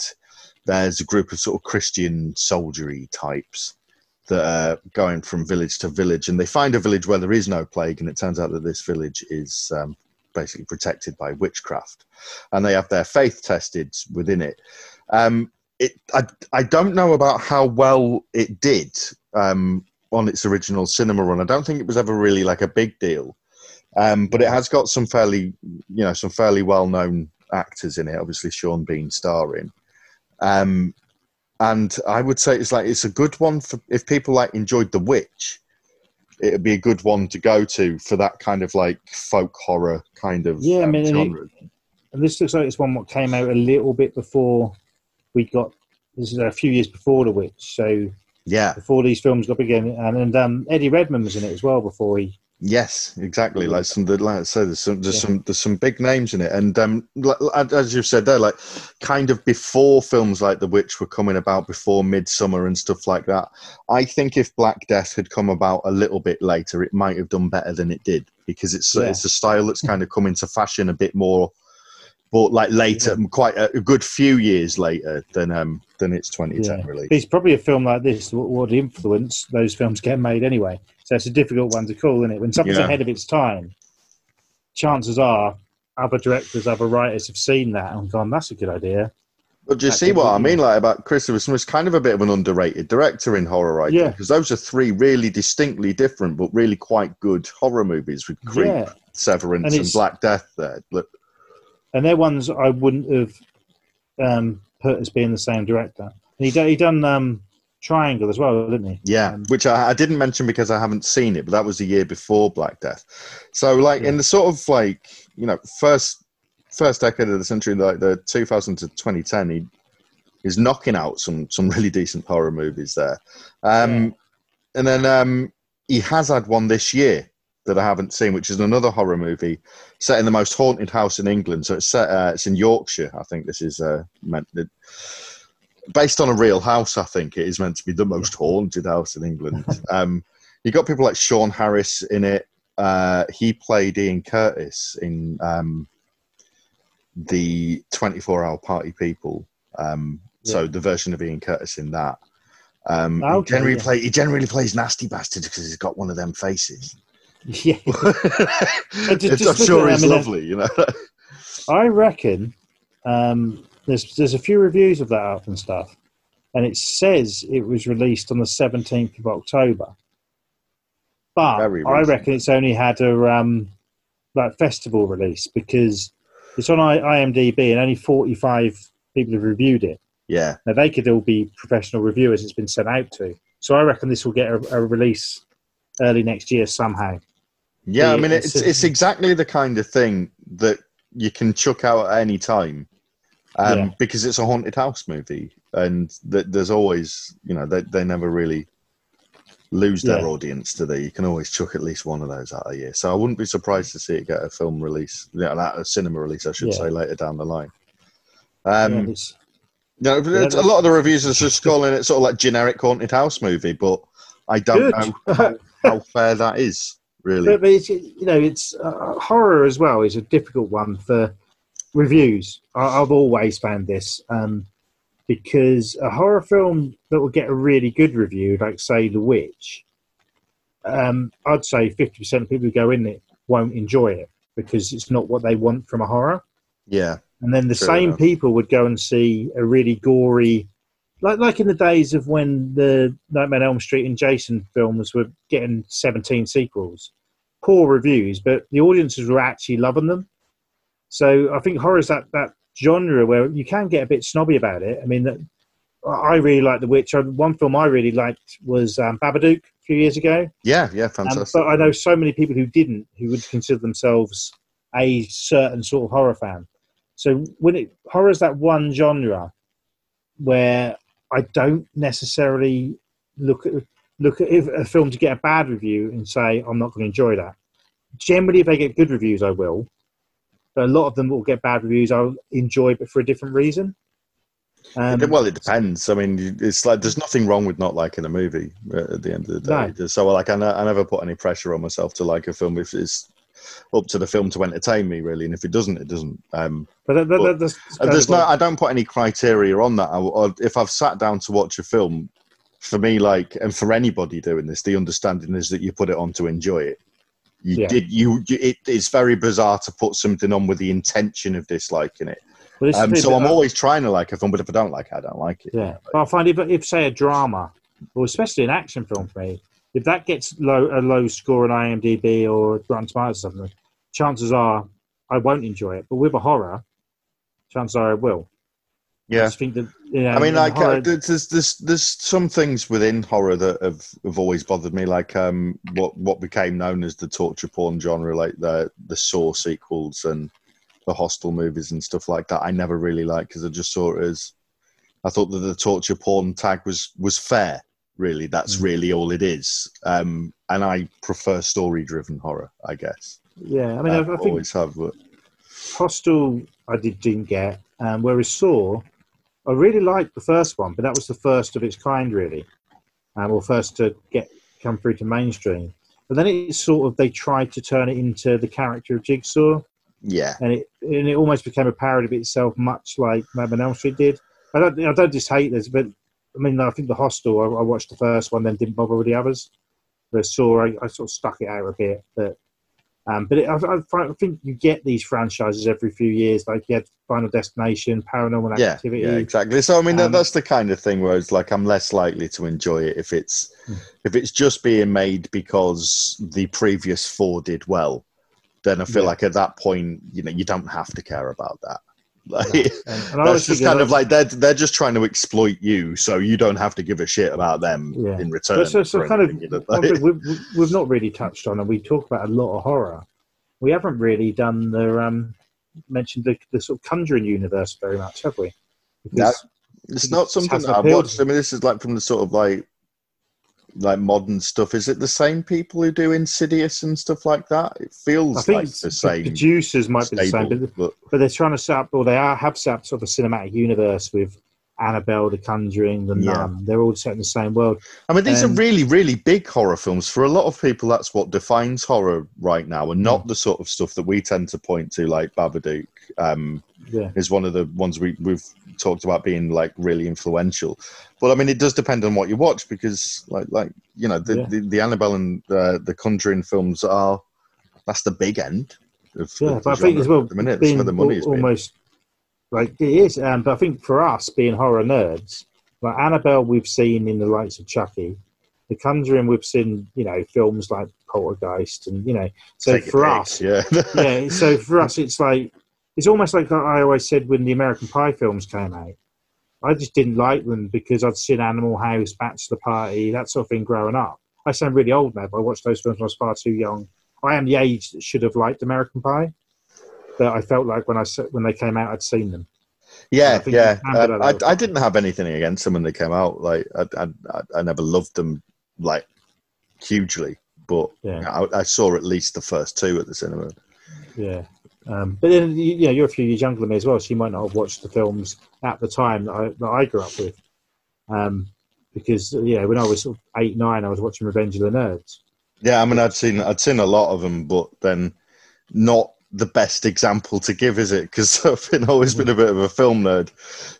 there's a group of sort of Christian soldiery types that are going from village to village, and they find a village where there is no plague, and it turns out that this village is um, basically protected by witchcraft, and they have their faith tested within it. Um, it I, I don't know about how well it did um, on its original cinema run. I don't think it was ever really like a big deal, um, but it has got some fairly, you know, some fairly well known actors in it. Obviously, Sean Bean starring. Um, and I would say it's like it's a good one for if people like enjoyed The Witch. It'd be a good one to go to for that kind of like folk horror kind of Yeah, I um, mean, and it- this looks like it's one that came out a little bit before we got. This is a few years before The Witch, so yeah, before these films got big again, and, and um, Eddie Redmayne was in it as well before he. Yes, exactly. Like some, the- like I said, there's some, there's Yeah. some, there's some big names in it, and um, as you've said there, like kind of before films like The Witch were coming about, before Midsommar and stuff like that. I think if Black Death had come about a little bit later, it might have done better than it did because it's Yeah. it's a style that's kind of come into fashion a bit more, but like later, quite a, a good few years later than um than its 2010 Yeah. release. It's probably a film like this that would influence those films get made anyway. So it's a difficult one to call, isn't it? When something's Yeah. ahead of its time, chances are other directors, other writers have seen that and gone, "That's a good idea." But do you That see what I mean? Like about Christopher Smith's kind of a bit of an underrated director in horror writing Yeah. because those are three really distinctly different but really quite good horror movies with Creep, Yeah, Severance, And and, Black Death. There, Look, and they're ones I wouldn't have um, put as being the same director. And he done, he done um, Triangle as well, didn't he? Yeah, Um, which I, I didn't mention because I haven't seen it, but that was the year before Black Death. So, like Yeah. in the sort of like you know first first decade of the century, like the 2000 to 2010, he is knocking out some some really decent horror movies there. Um, And then um, he has had one this year that I haven't seen, which is another horror movie set in the most haunted house in England. So it's set uh, it's in Yorkshire. I think this is uh, meant. It, based on a real house, I think it is meant to be the most haunted house in England. um, you got people like Sean Harris in it. Uh, he played Ian Curtis in um, the 24 Hour Party People. Um, So the version of Ian Curtis in that. Um, Okay, he generally yeah. play. He generally plays nasty bastard because he's got one of them faces. Yeah, It's- just I'm sure he's him in a- lovely, you know. I reckon um, there's there's a few reviews of that up and stuff, and it says it was released on the 17th of October. But Very I recent. reckon it's only had a um, like festival release because it's on IMDb and only 45 people have reviewed it. yeah, Now they could all be professional reviewers it's been sent out to. So I reckon this will get a, a release early next year somehow. yeah. I mean, it's it's exactly the kind of thing that you can chuck out at any time, um, Yeah. because it's a haunted house movie, and th- there's always, you know, they they never really lose their Yeah. audience, to they? You can always chuck at least one of those out a year. So I wouldn't be surprised to see it get a film release, yeah, like a cinema release, I should Yeah. say, later down the line. Yeah, Um, it's- No, a lot of the reviews are just calling it sort of like generic haunted house movie, but I don't Good. know how, how fair that is, really. But, but you know, it's uh, horror as well is a difficult one for reviews. I, I've always found this um, because a horror film that will get a really good review, like say The Witch, um, I'd say fifty percent of people who go in it won't enjoy it because it's not what they want from a horror. Yeah, And then the same enough. people would go and see a really gory, like like in the days of when the Nightmare on Elm Street and Jason films were getting 17 sequels. Poor reviews, but the audiences were actually loving them. So I think horror is that, that genre where you can get a bit snobby about it. I mean, that, I really like The Witch. Uh, One film I really liked was um, Babadook a few years ago. yeah, yeah, Um, fantastic. but I know so many people who didn't, who would consider themselves a certain sort of horror fan. So when it horror is that one genre where I don't necessarily look at look at if a film to get a bad review and say I'm not going to enjoy that. Generally, if they get good reviews, I will. But a lot of them will get bad reviews. I'll enjoy, but for a different reason. Um, well, it depends. I mean, it's like there's nothing wrong with not liking a movie uh, at the end of the day. No. So, like, I, I never put any pressure on myself to like a film if it's up to the film to entertain me, really. And if it doesn't, it doesn't. Um, but that, that, but- that's And there's no, I don't put any criteria on that. I, or if I've sat down to watch a film, for me, like, and for anybody doing this, the understanding is that you put it on to enjoy it. You Yeah. did you. you it's very bizarre to put something on with the intention of disliking it. Um, so I'm always trying to like a film, but if I don't like it, I don't like it. Yeah, but I find if, if say a drama, or especially an action film for me, if that gets low a low score on IMDb or Rotten Tomatoes or something, chances are I won't enjoy it. But with a horror, chances are I will. I Yeah. just think that you know, I mean, like, horror- uh, there's, there's there's some things within horror that have, have always bothered me, like um, what what became known as the torture porn genre, like the the Saw sequels and the Hostel movies and stuff like that. I never really liked because I just saw it as I thought that the torture porn tag was was fair. Really, that's Mm. really all it is. Um, and I prefer story driven horror, I guess. yeah, I mean, I, I, I think always have. But Hostel I did didn't get, um, whereas Saw, I really liked the first one, but that was the first of its kind, really, um, or first to get come through to mainstream. But then it sort of they tried to turn it into the character of Jigsaw, yeah, and it and it almost became a parody of itself, much like Mad on Elm Street did. I don't I don't just hate this, but I mean I think the Hostel I, I watched the first one, then didn't bother with the others. The Saw I, I sort of stuck it out a bit, but um, but it, I, I, think you get these franchises every few years, like you had Final Destination, Paranormal yeah, Activity. yeah, exactly. So I mean, that, Um, that's the kind of thing where it's like I'm less likely to enjoy it if it's Hmm. if it's just being made because the previous four did well. Then I feel Yeah. like at that point, you know, you don't have to care about that. Like, And, and that's just kind that- of like they're they're just trying to exploit you, so you don't have to give a shit about them Yeah. in return. But so, so for kind of, you know, like- we've, we've not really touched on, and we talk about a lot of horror. We haven't really done the um, mentioned the, the sort of Conjuring universe very much, have we? Because- It's not something that I've watched. I mean, this is like from the sort of like like modern stuff. Is it the same people who do Insidious and stuff like that? It feels I think like the same. producers might be the same, stable, but, but but they're trying to set up, or they are have set up sort of a cinematic universe with Annabelle, The Conjuring, The Yeah. Nun. They're all set in the same world. I mean, these Um, are really, really big horror films. For a lot of people, that's what defines horror right now, and not the sort of stuff that we tend to point to, like Babadook. Um, Yeah, is one of the ones we, we've talked about being like really influential. But I mean, it does depend on what you watch because, like, like you know, the Yeah. the, the Annabelle and uh, the Conjuring films are that's the big end. Of, yeah. of But I think as well, the minute, being where the money is. almost like it is. Um, but I think for us, being horror nerds, like Annabelle, we've seen in the likes of Chucky. The Conjuring, we've seen, you know, films like Poltergeist, and you know, so Take for us, yeah, yeah. So for us, it's like it's almost like I always said when the American Pie films came out. I just didn't like them because I'd seen Animal House, Bachelor Party, that sort of thing growing up. I sound really old now, but I watched those films when I was far too young. I am the age that should have liked American Pie, but I felt like when I when they came out, I'd seen them. Yeah, yeah. you can do that I, I, I didn't have anything against them when they came out. Like, I, I, I- never loved them like hugely, but Yeah. I, I saw at least the first two at the cinema. Yeah. Um, but then, you you know, you're a few years younger than me as well, so you might not have watched the films at the time that I, that I grew up with. Um, because, yeah, when I was sort of eight, nine, I was watching Revenge of the Nerds. Yeah, I mean, I'd seen I'd seen a lot of them, but then not the best example to give, is it? Because I've been always been a bit of a film nerd,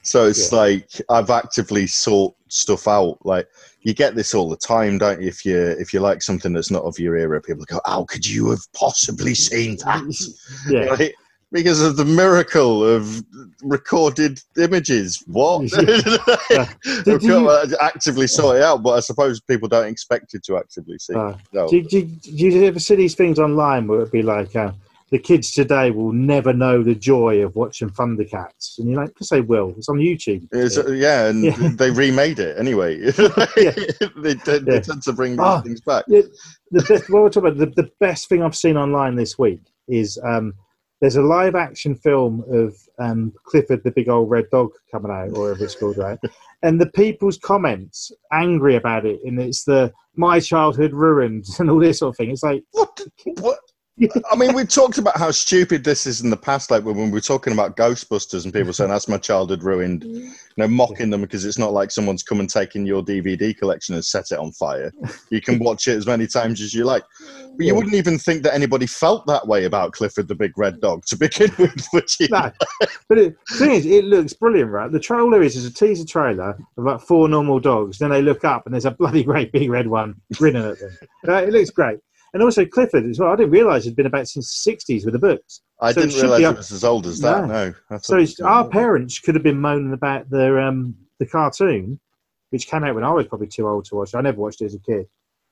so it's Yeah. like I've actively sought stuff out. Like you get this all the time, don't you? If you if you like something that's not of your era, people go, "How could you have possibly seen that?" Yeah. Right? Because of the miracle of recorded images. What? Did We've you- got to actively sort it out, but I suppose people don't expect you to actively see. Uh, no. do, do, do you ever see these things online where it'd be like, uh, the kids today will never know the joy of watching Thundercats? And you're like, because they will. It's on YouTube. It's, uh, yeah, and Yeah. they remade it anyway. Yeah. they, tend, they Yeah. tend to bring Ah. things back. the best, what we're talking about, the, the best thing I've seen online this week is um, there's a live action film of um, Clifford the Big Old Red Dog coming out, or whatever it's called, right? And the people's comments angry about it, and it's the my childhood ruined and all this sort of thing. It's like, What? What? I mean, we've talked about how stupid this is in the past, like when we were talking about Ghostbusters and people saying that's my childhood ruined, you know, mocking them because it's not like someone's come and taken your DVD collection and set it on fire. You can watch it as many times as you like. But you Yeah. wouldn't even think that anybody felt that way about Clifford the Big Red Dog to begin with, would you? no. But it, the thing is, it looks brilliant, right? The trailer is, is a teaser trailer about four normal dogs. Then they look up and there's a bloody great big red one grinning at them. Right? It looks great. And also Clifford as well. I didn't realise it'd been about since the 60s with the books. I So didn't realise it was as old as that. No. No. So it it's, our parents could have been moaning about the um, the cartoon, which came out when I was probably too old to watch. I never watched it as a kid.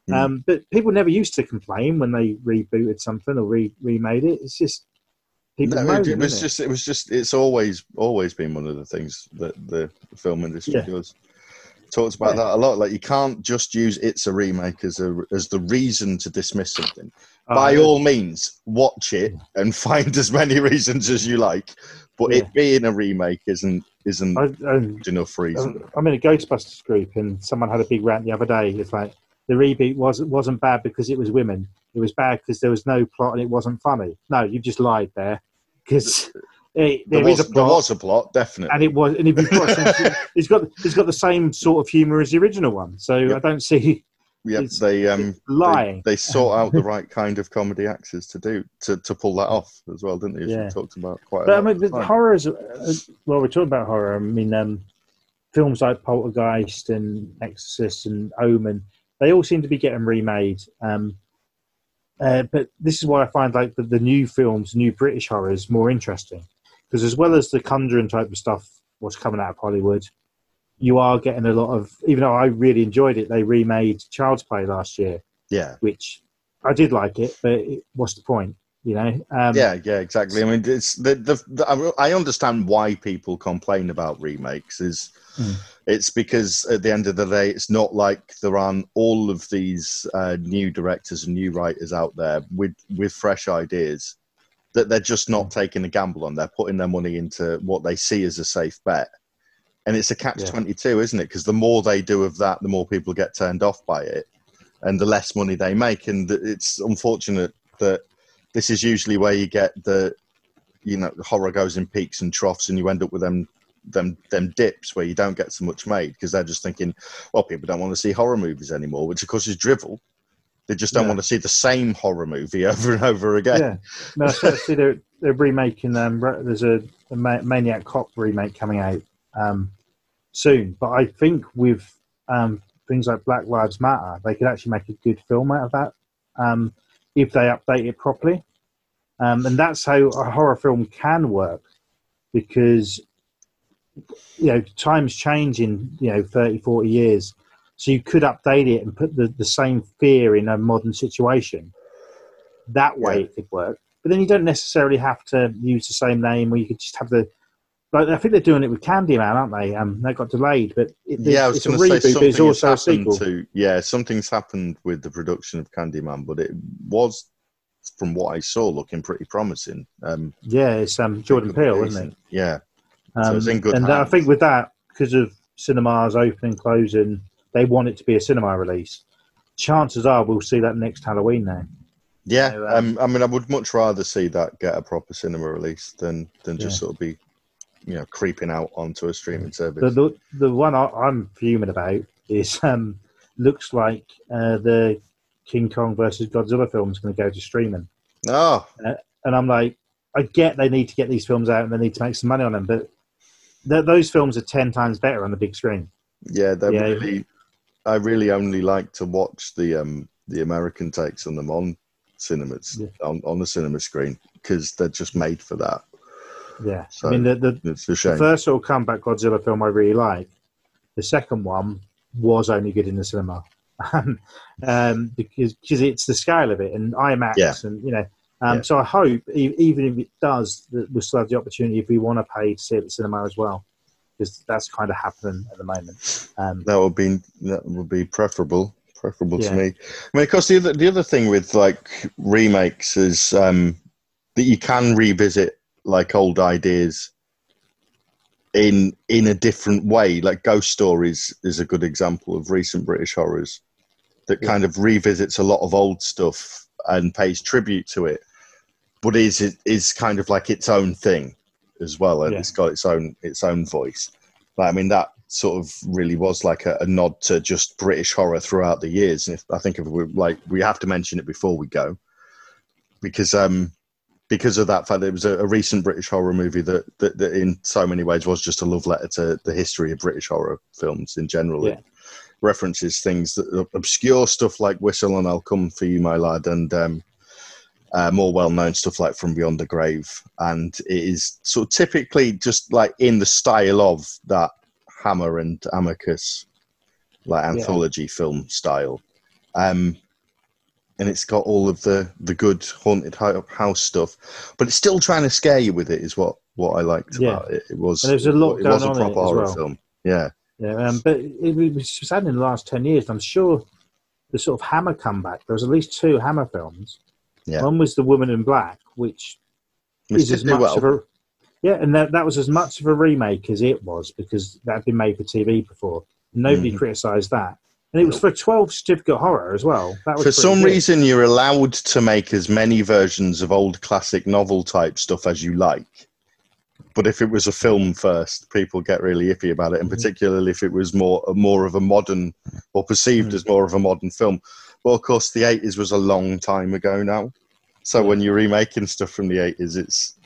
Hmm. Um, but people never used to complain when they rebooted something or re- remade it. It's just people No, moaning. it, was just it was just it's always always been one of the things that the film industry Yeah. does. Talks about Yeah. that a lot. Like you can't just use "It's a remake" as a as the reason to dismiss something. Uh, By all means, watch it and find as many reasons as you like. But Yeah. it being a remake isn't isn't I, I, enough reason. I'm in a Ghostbusters group, and someone had a big rant the other day. It's like the reboot wasn't wasn't bad because it was women. It was bad because there was no plot and it wasn't funny. No, you just lied there because there there, is was, a there plot. was a plot, definitely. and it was, and if you've got it's got the same sort of humour as the original one. So Yep. I don't see Yep, it's- they um lying. They, they sought out the right kind of comedy actors to do to, to pull that off as well, didn't they? As Yeah. we talked about quite. But a I mean, the horror is uh, well, we're talking about horror. I mean, um, films like Poltergeist and Exorcist and Omen, they all seem to be getting remade. Um, uh, but this is why I find like the, the new films, new British horrors, more interesting because as well as the Conjuring type of stuff, what's coming out of Hollywood, you are getting a lot of. Even though I really enjoyed it, they remade Child's Play last year, yeah, which I did like it, but it, what's the point? You know, um, yeah, yeah, exactly. I mean, it's the, the, the I understand why people complain about remakes. Is Mm. it's because at the end of the day, it's not like there aren't all of these uh, new directors and new writers out there with with fresh ideas that they're just not mm. taking a gamble on. They're putting their money into what they see as a safe bet, and it's a catch Yeah. twenty two, isn't it? Because the more they do of that, the more people get turned off by it, and the less money they make. And it's unfortunate that this is usually where you get the you know horror goes in peaks and troughs and you end up with them them them dips where you don't get so much made because they're just thinking well people don't want to see horror movies anymore which of course is drivel they just don't Yeah. want to see the same horror movie over and over again yeah. No, I see- they're they're remaking. Um, ra- there's a, a Maniac Cop remake coming out um, soon, but I think with um, things like Black Lives Matter, they could actually make a good film out of that um, if they update it properly. Um, and that's how a horror film can work because you know times change in you know 30 40 years so you could update it and put the, the same fear in a modern situation that way Yeah. it could work but then you don't necessarily have to use the same name or you could just have the like I think they're doing it with Candyman, aren't they? Um, that got delayed, but it, yeah i was it's a to say reboot, but it's also a sequel. to yeah something's happened with the production of candyman but it was from what i saw looking pretty promising um Yeah, it's um, Jordan Peele, isn't it? yeah Um, So it's in good and I think with that, because of cinemas opening, closing, they want it to be a cinema release. Chances are we'll see that next Halloween now. Yeah, So, um, um, I mean, I would much rather see that get a proper cinema release than than just Yeah. sort of be, you know, creeping out onto a streaming service. The the, the one I, I'm fuming about is um, looks like uh, the King Kong versus Godzilla film is going to go to streaming, oh, and I'm like, I get they need to get these films out and they need to make some money on them, but th- those films are ten times better on the big screen. yeah, they Yeah. really. I really only like to watch the um the American takes on them on cinemas Yeah. on, on the cinema screen because they're just made for that. Yeah, So- I mean the, the The first sort of comeback Godzilla film I really like. The second one was only good in the cinema um, because because it's the scale of it and IMAX Yeah. and you know. Um, Yeah. So I hope even if it does, we'll still have the opportunity if we want to pay to see it at the cinema as well, because that's kind of happening at the moment. Um, that would be that would be preferable preferable Yeah. to me i mean of course the other the other thing with like remakes is um that you can revisit like old ideas in in a different way like ghost stories is a good example of recent british horrors that Yeah. kind of revisits a lot of old stuff and pays tribute to it but is it is kind of like its own thing as well and Yeah. it's got its own its own voice like, I mean, that sort of really was like a, a nod to just British horror throughout the years. And if, I think if we like, we have to mention it before we go, because um, because of that fact, it was a, a recent British horror movie that, that that in so many ways was just a love letter to the history of British horror films in general. Yeah. It references things that obscure stuff like Whistle and I'll Come for You, My Lad, and um, uh, more well-known stuff like From Beyond the Grave, and it is sort of typically just like in the style of that Hammer and Amicus like Yeah. anthology film style, um, and it's got all of the the good haunted hou- house stuff, but it's still trying to scare you with it. Is what what I liked Yeah. about it. It was And there's a lot it was a going on in proper horror well. film. Yeah, yeah, um, but it, was sad in the last ten years. I'm sure the sort of Hammer comeback. There was at least two Hammer films. Yeah. One was The Woman in Black, which Which is as much well. of a yeah, and that, that was as much of a remake as it was because that had been made for TV before. Nobody Mhm. criticised that, and it was for twelve certificate horror as well. That was For some good. reason, you're allowed to make as many versions of old classic novel type stuff as you like. But if it was a film first, people get really iffy about it, and Mhm. particularly if it was more more of a modern or perceived Mm. as more of a modern film. Well, of course, the eighties was a long time ago now. So when you're remaking stuff from the eighties, it's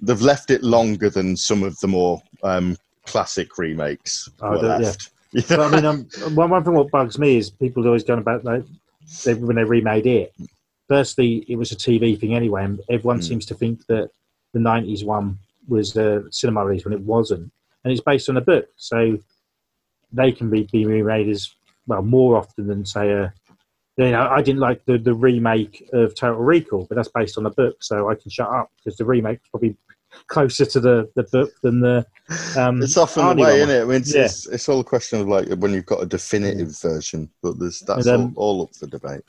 they've left it longer than some of the more um, classic remakes Oh, were the- yeah. left. You But? I mean, um, one, one thing what bugs me is people always going about like they, when they remade it. Firstly, it was a TV thing anyway, and everyone Mm. seems to think that the '90s one was a cinema release when it wasn't, and it's based on a book, so they can be, be remade as well more often than say a You know, I didn't like the, the remake of Total Recall, but that's based on a book, so I can shut up because the remake's probably closer to the, the book than the. Um, It's often Arnie the way, one. isn't it? I mean, it's, Yeah. it's, it's all a question of like when you've got a definitive version, but there's that's And, um, all, all up for debate.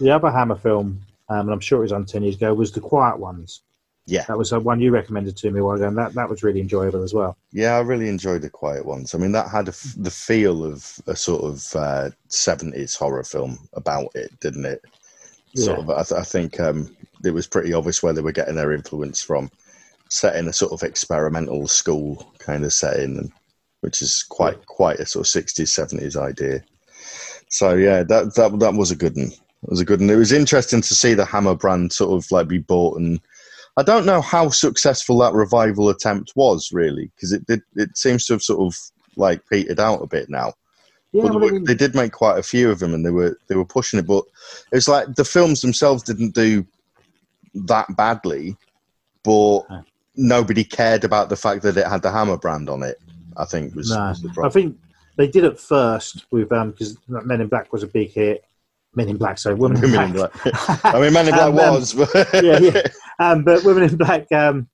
The other Hammer film, um, and I'm sure it was on 10 years ago, was The Quiet Ones. Yeah. That was the one you recommended to me a while ago, and that, that was really enjoyable as well. Yeah, I really enjoyed the quiet ones. I mean, that had a f the feel of a sort of uh, 70s horror film about it, didn't it? Sort Yeah. of. I, th- I think um, it was pretty obvious where they were getting their influence from. Set in a sort of experimental school kind of setting, and, which is quite quite a sort of 60s 70s idea. So yeah, that that that was a good one. It was a good one. It was interesting to see the Hammer brand sort of like be bought and I don't know how successful that revival attempt was really, because it did. It seems to have sort of like petered out a bit now. Yeah, But they, I mean- they did make quite a few of them, and they were they were pushing it. But it's like the films themselves didn't do that badly, but nobody cared about the fact that it had the Hammer brand on it. I think was, No, was I think they did it first with um because Men in Black was a big hit. Men in Black, sorry, Women in Women in Black. Black. I mean, Men in Black Um, was, but yeah, yeah. Um, but Women in Black um,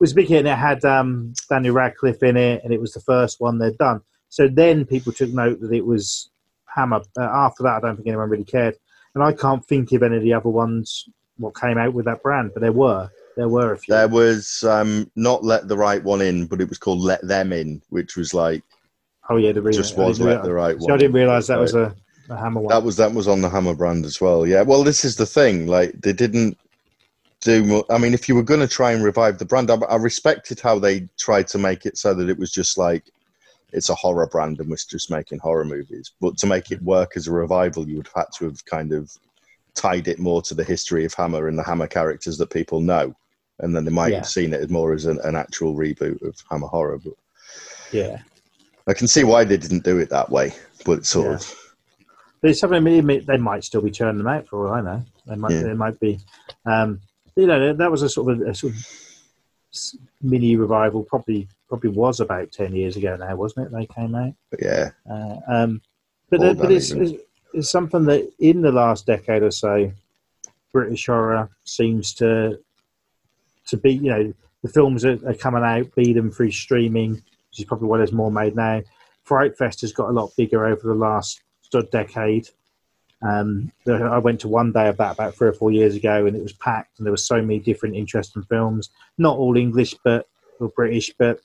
was a big hit, and it had um, Daniel Radcliffe in it, and it was the first one they'd done. So then people took note that it was Hammer. Uh, after that, I don't think anyone really cared, and I can't think of any of the other ones what came out with that brand, but there were there were a few. There was um, not let the right one in, but it was called Let Them In, which was like oh yeah, the just was let the right so one. I didn't realise that was a, a Hammer one. That was that was on the Hammer brand as well. Yeah. Well, this is the thing. Like they didn't do. Mu- I mean, if you were going to try and revive the brand, I, I respected how they tried to make it so that it was just like it's a horror brand and was just making horror movies. But to make it work as a revival, you would have had to have kind of tied it more to the history of Hammer and the Hammer characters that people know, and then they might Yeah. have seen it more as an, an actual reboot of Hammer horror. But yeah. I can see why they didn't do it that way. But it's sort Yeah. of they may- they might still be churning them out for all I know. They might Yeah. they might be. Um, you know, that was a sort of a, sort of mini revival. Probably probably was about ten years ago now, wasn't it? They came out. but yeah. Uh, um, but uh, but it's, it's it's something that in the last decade or so, British horror seems to to be. You know, the films that are coming out, be them through streaming, which is probably why there's more made now. Fright Fest has got a lot bigger over the last sort of decade. Um, I went to one day of that about three or four years ago, and it was packed, and there were so many different interesting films. Not all English, but or British, but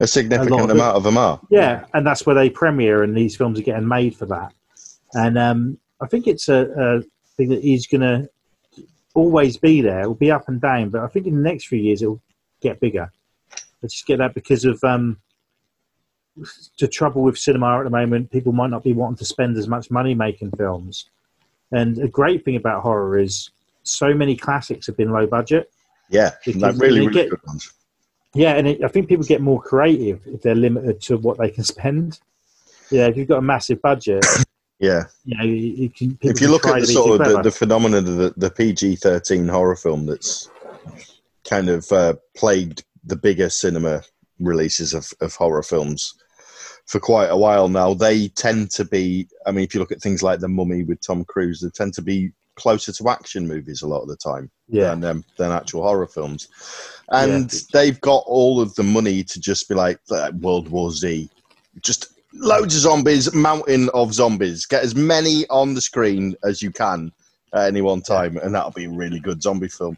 A significant of it- amount of them are. yeah, and that's where they premiere, and these films are getting made for that. And um, I think it's a, a thing that is going to always be there. It will be up and down, but I think in the next few years it will get bigger. I just get that because of um, the trouble with cinema at the moment. People might not be wanting to spend as much money making films. And a great thing about horror is so many classics have been low budget. Yeah, like really, really get- good ones. Yeah, and it, I think people get more creative if they're limited to what they can spend. Yeah, if you've got a massive budget, Yeah, you know, you, you can. if you look at the sort of the, the phenomenon of the, the PG thirteen horror film that's kind of uh, plagued the bigger cinema releases of, of horror films for quite a while now, they tend to be. I mean, if you look at things like The Mummy with Tom Cruise, they tend to be closer to action movies a lot of the time. yeah, than, um, than actual horror films. And Yeah. they've got all of the money to just be like uh, World War Z, just loads of zombies, mountain of zombies. Get as many on the screen as you can at any one time, and that'll be a really good zombie film.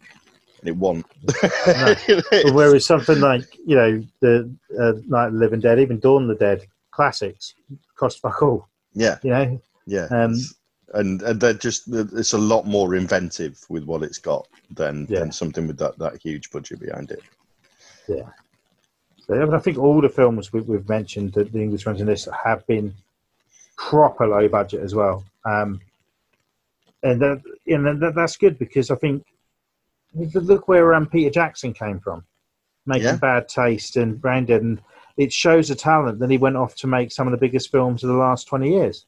And it won't. But whereas something like you know the uh, Night Living Dead, even Dawn of the Dead classics, cost fuck all. yeah, You know, yeah. Um, and, and they're just it's a lot more inventive with what it's got than, Yeah. than something with that, that huge budget behind it. So, I, think all the films we, we've mentioned, that the English ones in this, have been proper low budget as well. Um, and that, and that, that's good because I think look where um, Peter Jackson came from, making Yeah. Bad Taste and Brain Dead, and it shows the talent. that he went off to make some of the biggest films of the last twenty years.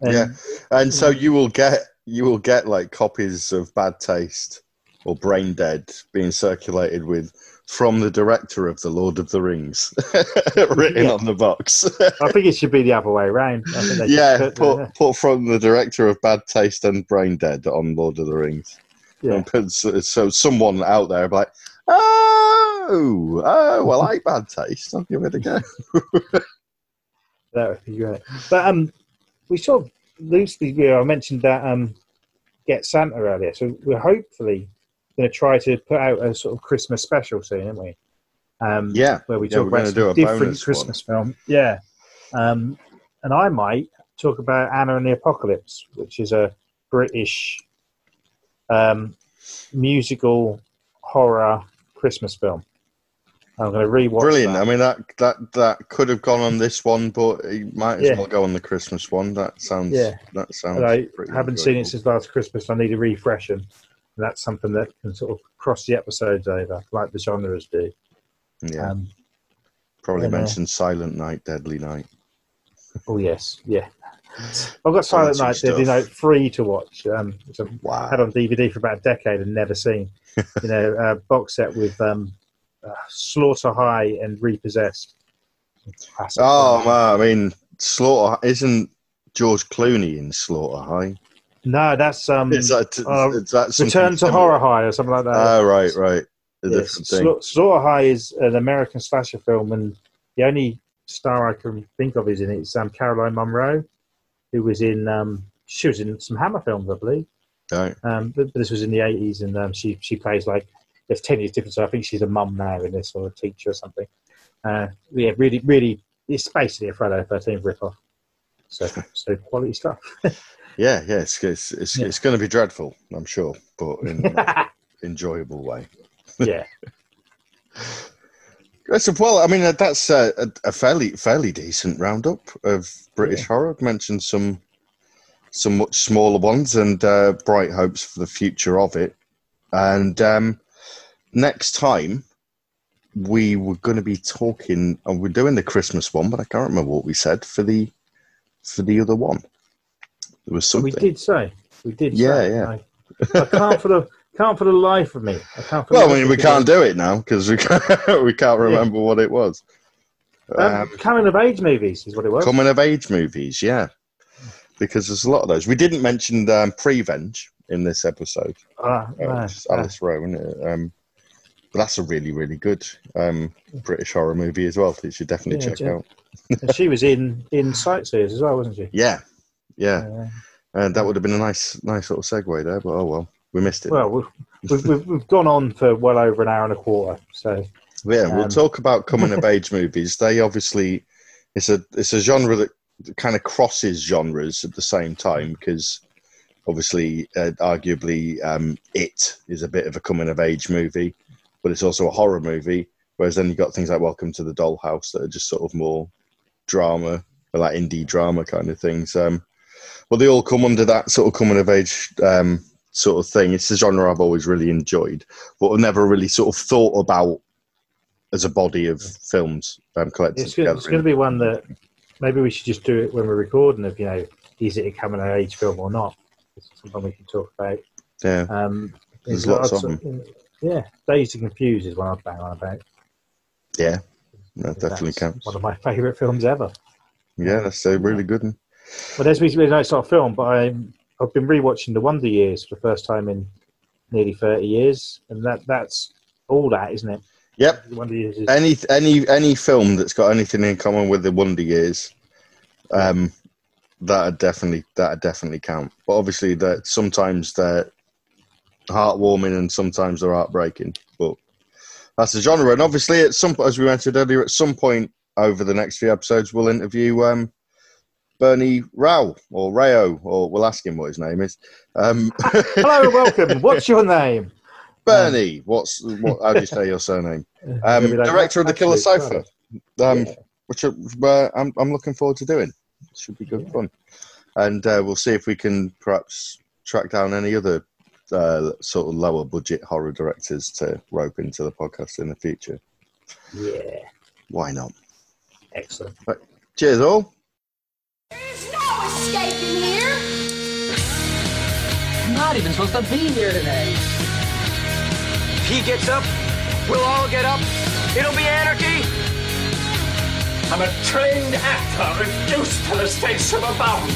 And, Yeah. And so you will get you will get like copies of Bad Taste or Brain Dead being circulated with from the director of The Lord of the Rings written Yeah. on the box. I think it should be the other way around. Yeah, put- put, put from the director of Bad Taste and Brain Dead on Lord of the Rings. Yeah. And put- so, so someone out there like, ah, oh, oh, well, I like Bad Taste. I'll give it a go. That would be great. But um, we sort of loosely, you know, I mentioned that um, Get Santa earlier. So we're hopefully going to try to put out a sort of Christmas special soon, aren't we? Um, Yeah, where we yeah, talk we're about do a different Christmas film. Yeah. Um, and I might talk about Anna and the Apocalypse, which is a British um, musical horror Christmas film. I'm going to rewatch Brilliant. that. I mean, that that that could have gone on this one, but it might as Yeah. well go on the Christmas one. That sounds. Yeah. That sounds. And I haven't seen it since last Christmas. I need a refresh, and that's something that can sort of cross the episodes over, like the genres do. Yeah, Um, probably uh, mentioned Silent Night, Deadly Night. oh yes, yeah. I've got Silent Night, Deadly. Night free to watch, um, which I've Wow. had on DVD for about a decade and never seen. you know, a box set with um, uh, Slaughter High and Repossessed. Classic. Oh man, I mean, Slaughter isn't George Clooney in Slaughter High? no, that's um, Is that, uh, is that Return to similar? Horror High or something like that. Oh right, right. A different thing. Sla- Slaughter High is an American slasher film, and the only star I can think of is in it is um, Caroline Munro, who was in um, she was in some Hammer films, I believe. Right. Um, but, but this was in the eighties, and um, she she plays like there's ten years difference. So I think she's a mum now in this, or a teacher or something. Uh, yeah, really, really, it's basically a Friday the Thirteenth rip-off. So, so quality stuff. Yeah, yeah. It's it's it's, Yeah. it's going to be dreadful, I'm sure, but in an enjoyable way. yeah, well. I mean, uh, that's uh, a, a fairly fairly decent roundup of British Yeah. horror. I've mentioned some some much smaller ones and uh, bright hopes for the future of it. And um, next time we were going to be talking, and we're doing the Christmas one, but I can't remember what we said for the for the other one. There was something. we did say we did. Yeah, say. yeah. I, I can't for the can't for the life of me. I can't. Well, I mean, we can't do it now because we can't, we can't remember what it was. Um, Um, coming of age movies is what it was. coming of age movies, yeah, because there's a lot of those. We didn't mention um, Prevenge in this episode. Ah, Uh, no, no. Alice Lowe, isn't? Um, but that's a really, really good um, British horror movie as well. You should definitely Yeah, check yeah. out. And she was in in Sightseers as well, wasn't she? Yeah, yeah, Uh, uh, that would have been a nice, nice little segue there. But oh well, we missed it. well, we've, we've, we've, we've gone on for well over an hour and a quarter. So Yeah, we'll Um, talk about coming of age movies. They obviously it's a it's a genre that kind of crosses genres at the same time because obviously, uh, arguably, um, it is a bit of a coming of age movie, but it's also a horror movie. Whereas then you've got things like Welcome to the Dollhouse that are just sort of more drama, or like indie drama kind of things. Um, but they all come under that sort of coming of age um, sort of thing. It's a genre I've always really enjoyed, but I've never really sort of thought about as a body of films um, collected it's going, together. it's going to be one that maybe we should just do it when we're recording. Of you know, is it a coming of age film or not? It's something we can talk about. yeah, Um, There's in lots regards of to- Yeah, Dazed and Confused is one I've bang on about. yeah, that definitely counts. One of my favourite films ever. Yeah, that's a really good one. Well, there's a really nice sort of film, but I'm, I've been rewatching The Wonder Years for the first time in nearly 30 years, and that that's all that, isn't it? Yep. The Wonder Years is Any any any film that's got anything in common with the Wonder Years, um, that definitely that definitely count. But obviously, that sometimes they're heartwarming and sometimes they're heartbreaking. But that's the genre. And obviously, at some as we mentioned earlier, at some point over the next few episodes, we'll interview um, Bernie Rao or Rayo, or we'll ask him what his name is. Um, Hello, welcome. What's your name? Bernie, what's what? How do you say your surname? Um, director of the Killer Sofa, um, Yeah. which uh, I'm I'm looking forward to doing. Should be good fun, and uh, we'll see if we can perhaps track down any other uh, sort of lower budget horror directors to rope into the podcast in the future. Yeah, Why not? excellent. Cheers, all. There's no escaping here. I'm not even supposed to be here today. If he gets up, we'll all get up. It'll be anarchy. I'm a trained actor reduced to the station of a bum.